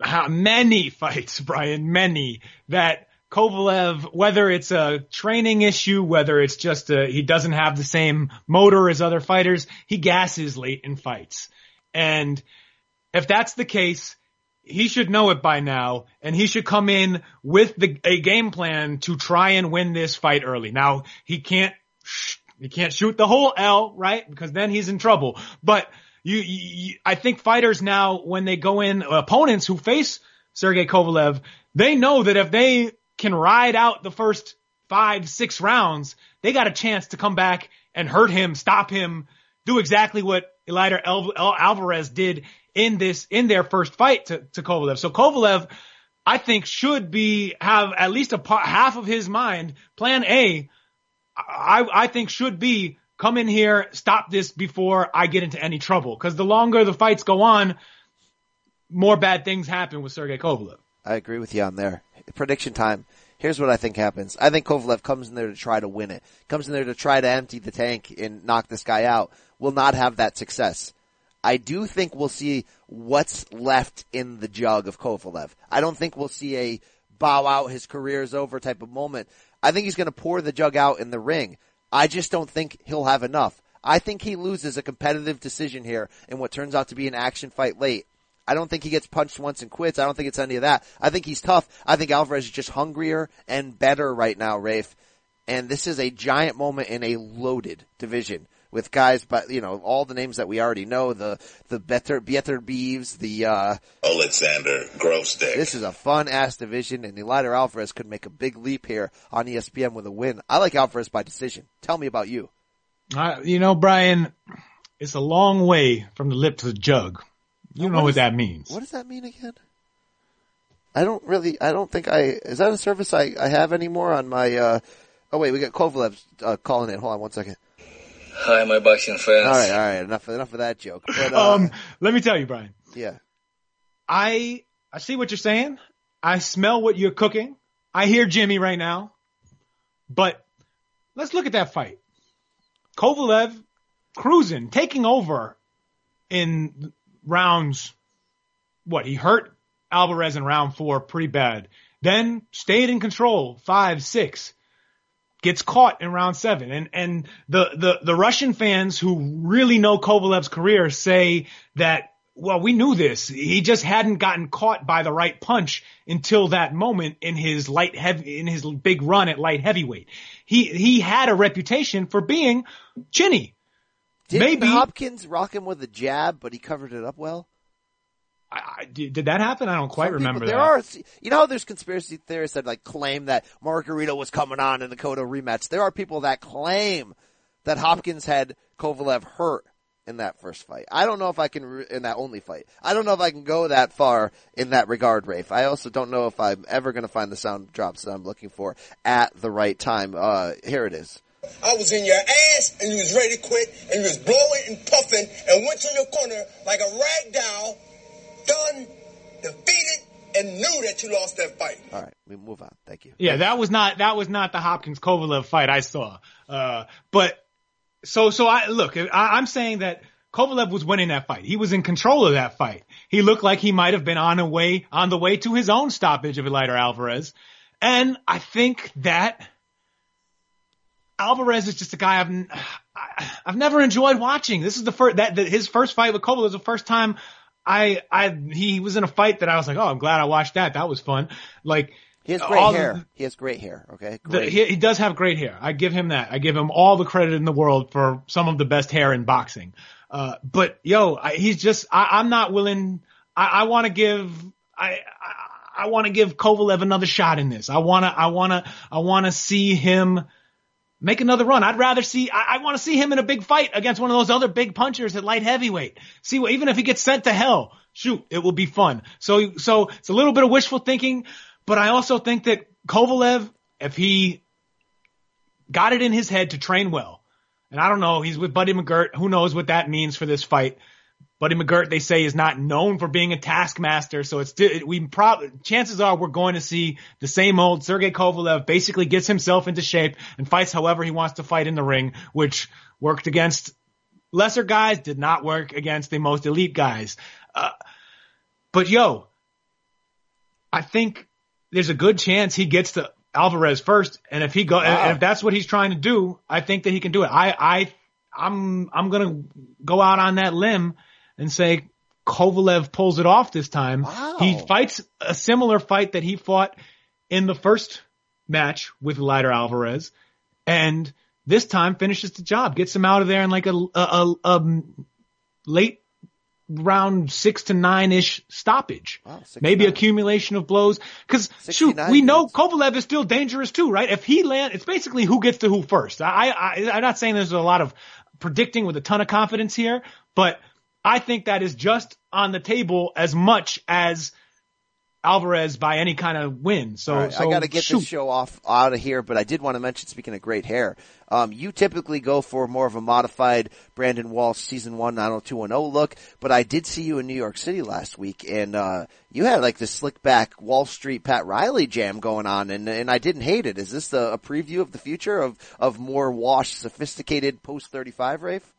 how many fights, Brian, many that Kovalev, whether it's a training issue, whether it's just a, he doesn't have the same motor as other fighters, he gasses late in fights. And if that's the case, he should know it by now, and he should come in with the, a game plan to try and win this fight early. Now, he can't, he can't shoot the whole L, right? Because then he's in trouble. But you, you I think fighters now, when they go in, opponents who face Sergey Kovalev, they know that if they can ride out the first five, six rounds, they got a chance to come back and hurt him, stop him, do exactly what Eleider Alvarez did in this, in their first fight to, to Kovalev. So Kovalev, I think should be, have at least a part, half of his mind, plan A, I, I think should be come in here, stop this before I get into any trouble. Cause the longer the fights go on, more bad things happen with Sergey Kovalev. I agree with you on there. Prediction time. Here's what I think happens. I think Kovalev comes in there to try to win it. Comes in there to try to empty the tank and knock this guy out. Will not have that success. I do think we'll see what's left in the jug of Kovalev. I don't think we'll see a bow out, his career is over type of moment. I think he's going to pour the jug out in the ring. I just don't think he'll have enough. I think he loses a competitive decision here in what turns out to be an action fight late. I don't think he gets punched once and quits. I don't think it's any of that. I think he's tough. I think Alvarez is just hungrier and better right now, Rafe. And this is a giant moment in a loaded division with guys, but you know, all the names that we already know, the, the better, Beterbieves, the, uh, Alexander Gvozdyk. This is a fun ass division and Eleider Alvarez could make a big leap here on ESPN with a win. I like Alvarez by decision. Tell me about you. Uh, you know, Brian, it's a long way from the lip to the jug. You know what, what that means. What does that mean again? I don't really, I don't think I, is that a service I, I have anymore on my, uh, oh wait, we got Kovalev, uh, calling in. Hold on one second. Hi, my boxing fans. All right, all right, enough, enough of that joke. But, uh, um, let me tell you, Brian. Yeah. I, I see what you're saying. I smell what you're cooking. I hear Jimmy right now. But let's look at that fight. Kovalev cruising, taking over in rounds. What he hurt Alvarez in round four pretty bad. Then stayed in control five, six. Gets caught in round seven. And, and the, the, the Russian fans who really know Kovalev's career say that well, we knew this. He just hadn't gotten caught by the right punch until that moment in his light heavy, in his big run at light heavyweight. He, he had a reputation for being chinny. Did Maybe Hopkins rock him with a jab, but he covered it up well? I, I, did, did that happen? I don't quite Some remember people, that. There are, you know there's conspiracy theorists that like claim that Margarito was coming on in the Cotto rematch. There are people that claim that Hopkins had Kovalev hurt in that first fight. I don't know if I can, in that only fight. I don't know if I can go that far in that regard, Rafe. I also don't know if I'm ever going to find the sound drops that I'm looking for at the right time. Uh, here it is. I was in your ass and you was ready to quit and you was blowing and puffing and went to your corner like a rag doll, done, defeated, and knew that you lost that fight. All right, we move on. Thank you. Yeah, that was not that was not the Hopkins Kovalev fight I saw. Uh, but so so I look, I, I'm saying that Kovalev was winning that fight. He was in control of that fight. He looked like he might have been on a way on the way to his own stoppage of Eleider Alvarez, and I think that Alvarez is just a guy I've I've never enjoyed watching. This is the first that, that his first fight with Kovalev was the first time I I he was in a fight that I was like, oh, I'm glad I watched that. That was fun. Like he has great hair. The, he has great hair. Okay, great. The, he, he, does have great hair. I give him that. I give him all the credit in the world for some of the best hair in boxing. Uh, but yo, I, he's just. I, am not willing. I, I want to give. I, I, I want to give Kovalev another shot in this. I want to. I want to. I want to see him make another run. I'd rather see, I, I want to see him in a big fight against one of those other big punchers at light heavyweight. See, even if he gets sent to hell, shoot, it will be fun. So, so it's a little bit of wishful thinking, but I also think that Kovalev, if he got it in his head to train well, and I don't know, he's with Buddy McGirt. Who knows what that means for this fight? Buddy McGirt, they say, is not known for being a taskmaster. So it's, we probably, chances are we're going to see the same old Sergey Kovalev basically gets himself into shape and fights however he wants to fight in the ring, which worked against lesser guys, did not work against the most elite guys. Uh, but yo, I think there's a good chance he gets to Alvarez first. And if he go, wow. and if that's what he's trying to do, I think that he can do it. I, I, I'm, I'm going to go out on that limb and say Kovalev pulls it off this time. Wow. He fights a similar fight that he fought in the first match with Eleider Alvarez and this time finishes the job, gets him out of there in like a, a, a, a late round six to nine ish stoppage. Wow, Maybe nine. accumulation of blows. Cause shoot, 69 we know minutes. Kovalev is still dangerous too, right? If he land, it's basically who gets to who first. I, I, I'm not saying there's a lot of predicting with a ton of confidence here, but I think that is just on the table as much as Alvarez by any kind of win. So, right, so I got to get shoot. this show off out of here, but I did want to mention, speaking of great hair, um, you typically go for more of a modified Brandon Walsh season one 90210 look, but I did see you in New York City last week, and uh, you had like this slick back Wall Street Pat Riley jam going on, and and I didn't hate it. Is this the, a preview of the future of of more Wash sophisticated post 35, Rafe?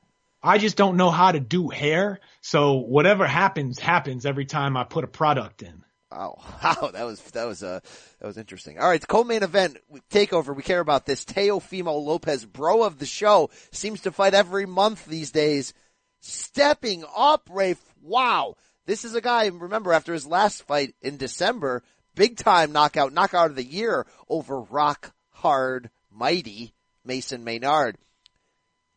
I just don't know how to do hair. So whatever happens, happens every time I put a product in. Wow, wow, that was that was uh that was interesting. All right, co-main event takeover. We care about this. Teofimo Lopez, bro of the show, seems to fight every month these days. Stepping up, Rafe. Wow, this is a guy. Remember, after his last fight in December, big time knockout, knockout of the year over rock hard, mighty Mason Menard.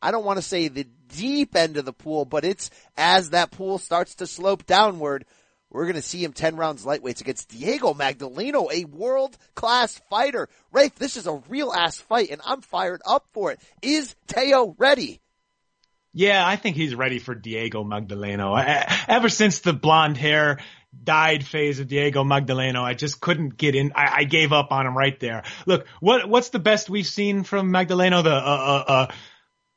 I don't want to say the deep end of the pool, but it's as that pool starts to slope downward. We're going to see him 10 rounds lightweights against Diego Magdaleno, a world class fighter. Rafe, this is a real ass fight and I'm fired up for it. Is Teo ready? Yeah, I think he's ready for Diego Magdaleno. I, ever since the blonde hair died phase of Diego Magdaleno, I just couldn't get in. I, I gave up on him right there. Look, what what's the best we've seen from Magdaleno? The uh, uh, uh,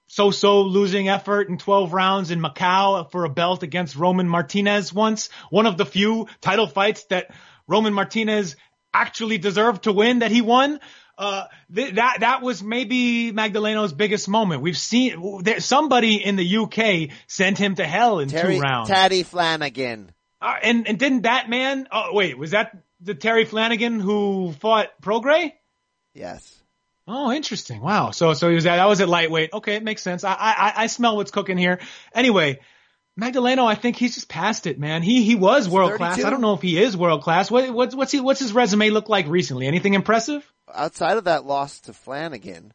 so-so losing effort in 12 rounds in Macau for a belt against Roman Martinez once. One of the few title fights that Roman Martinez actually deserved to win that he won. Uh, th- that, that was maybe Magdaleno's biggest moment. We've seen, there, somebody in the UK sent him to hell in Terry, two rounds. Terry Flanagan. Uh, and, and didn't that man, oh wait, was that the Terry Flanagan who fought Prograis? Yes. Oh, interesting. Wow. So, so he was at, that was at lightweight. Okay. It makes sense. I, I, I smell what's cooking here. Anyway, Magdaleno, I think he's just past it, man. He, he was world class. I don't know if he is world class. What, what's, what's he, what's his resume look like recently? Anything impressive? Outside of that loss to Flanagan,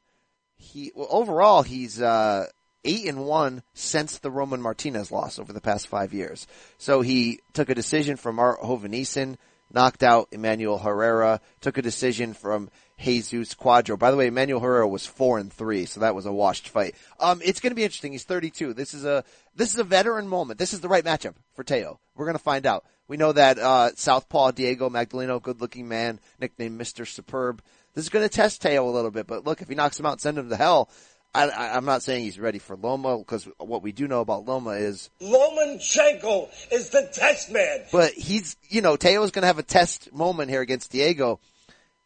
he, well, overall, he's, uh, eight and one since the Roman Martinez loss over the past five years. So he took a decision from Art Hovhannisyan, knocked out Emmanuel Herrera, took a decision from Jesus Cuadro. By the way, Emmanuel Herrera was four and three, so that was a washed fight. Um, it's going to be interesting. He's 32. This is a this is a veteran moment. This is the right matchup for Teo. We're going to find out. We know that uh, Southpaw Diego Magdaleno, good-looking man, nicknamed Mister Superb. This is going to test Teo a little bit, but look, if he knocks him out, send him to hell. I, I'm not saying he's ready for Loma because what we do know about Loma is Lomachenko is the test man. but he's, you know, Teo's going to have a test moment here against Diego.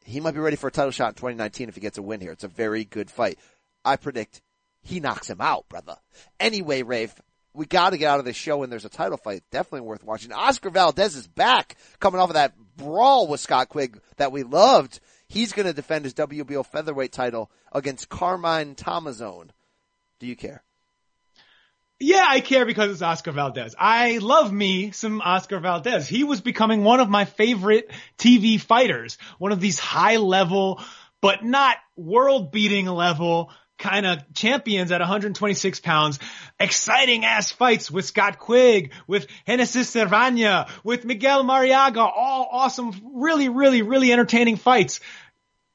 He might be ready for a title shot in 2019 if he gets a win here. It's a very good fight. I predict he knocks him out, brother. Anyway, Rafe, we got to get out of this show when there's a title fight. Definitely worth watching. Oscar Valdez is back, coming off of that brawl with Scott Quigg that we loved. He's going to defend his WBO featherweight title against Carmine Tommasone. Do you care? Yeah, I care because it's Oscar Valdez. I love me some Oscar Valdez. He was becoming one of my favorite TV fighters. One of these high level, but not world beating level kind of champions at 126 pounds. Exciting ass fights with Scott Quigg, with Genesis Servania, with Miguel Marriaga. All awesome, really, really, really entertaining fights.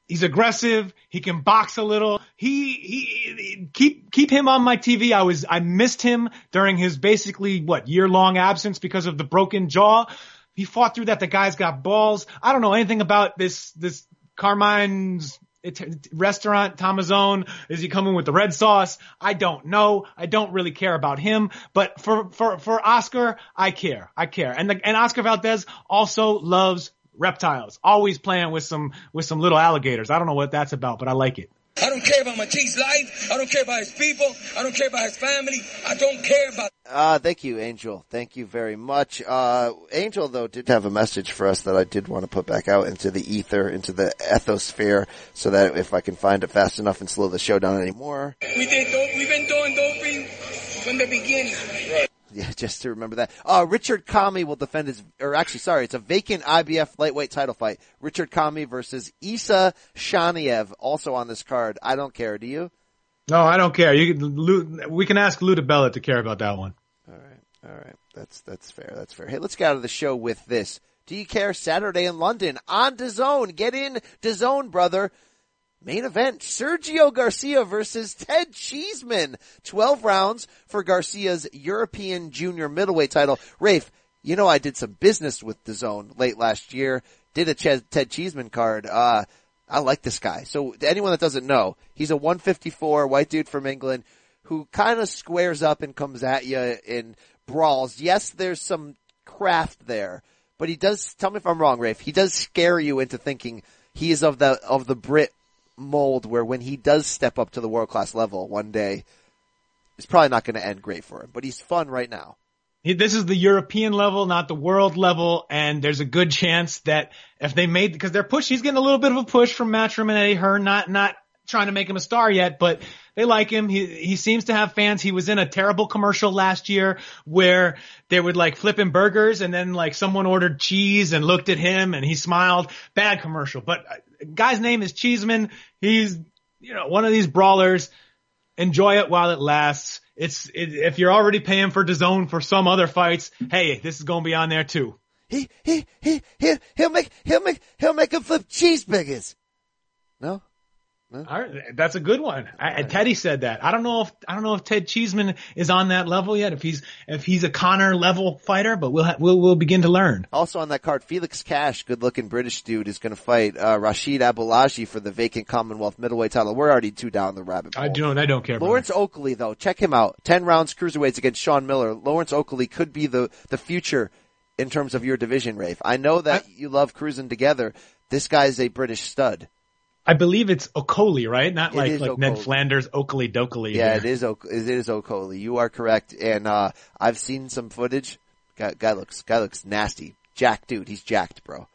He's aggressive. He can box a little. He, he, he- keep, keep him on my TV. I was, I missed him during his basically, what, year long absence because of the broken jaw. He fought through that. The guy's got balls. I don't know anything about this, this Carmine's it, restaurant, Tommasone. Is he coming with the red sauce? I don't know. I don't really care about him, but for, for, for Oscar, I care. I care. And the, and Oscar Valdez also loves reptiles. Always playing with some, with some little alligators. I don't know what that's about, but I like it. I don't care about Matthysse' life. I don't care about his people. I don't care about his family. I don't care about. Uh, thank you, Angel. Thank you very much. Uh, Angel, though, did have a message for us that I did want to put back out into the ether, into the ethosphere, so that if I can find it fast enough and slow the show down anymore. We did. Dope. We've been doing doping from the beginning. Yeah, just to remember that. Uh, Richard Commey will defend his, or actually, sorry, it's a vacant IBF lightweight title fight. Richard Commey versus Isa Chaniev, also on this card. I don't care, do you? No, I don't care. You can, Lou, we can ask Lou DiBella to care about that one. All right, all right. That's that's fair. That's fair. Hey, let's get out of the show with this. Do you care? Saturday in London on DAZN. Get in DAZN, brother. Main event, Sergio Garcia versus Ted Cheeseman. 12 rounds for Garcia's European junior middleweight title. Rafe, you know I did some business with the zone late last year. Did a Ch- Ted Cheeseman card. Uh, I like this guy. So anyone that doesn't know, he's a 154 white dude from England who kind of squares up and comes at you in brawls. Yes, there's some craft there, but he does, tell me if I'm wrong, Rafe, he does scare you into thinking he is of the, of the Brit mold where when he does step up to the world class level one day, it's probably not going to end great for him, but he's fun right now. This is the European level, not the world level, and there's a good chance that if they made, because they're push, he's getting a little bit of a push from Matchroom and Eddie Hearn, not, not trying to make him a star yet, but they like him. He, he seems to have fans. He was in a terrible commercial last year where they would like flip him burgers and then like someone ordered cheese and looked at him and he smiled. Bad commercial, but uh, guy's name is Cheeseman. He's, you know, one of these brawlers. Enjoy it while it lasts. It's, it, if you're already paying for DAZN for some other fights, hey, this is to be on there too. He, he, he, he, he'll make, he'll make, he'll make him flip cheeseburgers. No? All right, that's a good one. I, Teddy said that. I don't know if I don't know if Ted Cheeseman is on that level yet. If he's if he's a Conor level fighter, but we'll ha- we'll we'll begin to learn. Also on that card, Felix Cash, good looking British dude, is going to fight uh, Rashid Abulaji for the vacant Commonwealth middleweight title. We're already two down the rabbit hole. I don't I don't care. Lawrence Oakley though, check him out. Ten rounds cruiserweights against Sean Miller. Lawrence Oakley could be the the future in terms of your division, Rafe. I know that I, you love cruising together. This guy's a British stud. I believe it's Okoli, right? Not like like Okolie. Ned Flanders, Oakley Dokley. Yeah, here. it is. it is Okolie. You are correct, and uh I've seen some footage. Guy, guy looks guy looks nasty. Jack, dude, he's jacked, bro.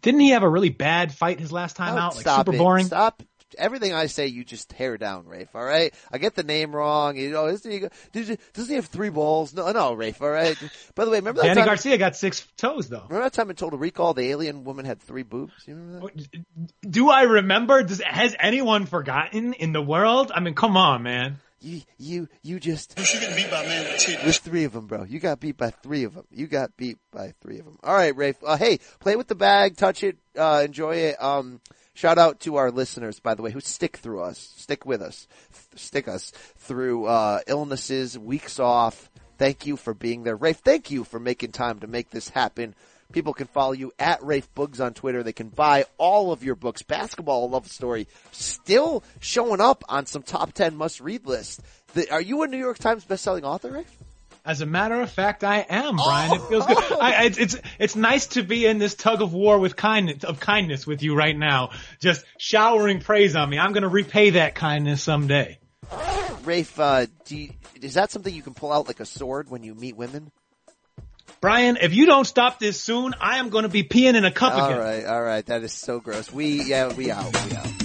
Didn't he have a really bad fight his last time oh, out? Like super it. boring. Stop everything I say, you just tear down, Rafe. All right, I get the name wrong. You know, doesn't he, does he have three balls? No, no, Rafe. All right. By the way, remember that Danny time, Garcia got six toes though. Remember that time in Total Recall, the alien woman had three boobs? You remember that? Do I remember? Does has anyone forgotten in the world? I mean, come on, man. You, you, you just. You should beat by man with titties. With three of them, bro. You got beat by three of them. You got beat by three of them. All right, Rafe. Uh, hey, play with the bag, touch it, uh, enjoy it. Um, Shout out to our listeners, by the way, who stick through us, stick with us, stick us through uh, illnesses, weeks off. Thank you for being there, Rafe. Thank you for making time to make this happen. People can follow you at Rafe Boogs on Twitter. They can buy all of your books. Basketball Love Story still showing up on some top ten must read lists. Are you a New York Times bestselling author, Rafe? As a matter of fact, I am, Brian. Oh. It feels good. I, it's, it's it's nice to be in this tug of war with kindness of kindness with you right now, just showering praise on me. I'm going to repay that kindness someday. Rafe, uh, you, is that something you can pull out like a sword when you meet women? Brian, if you don't stop this soon, I am going to be peeing in a cup all again. All right, all right. That is so gross. We yeah, we out. We out.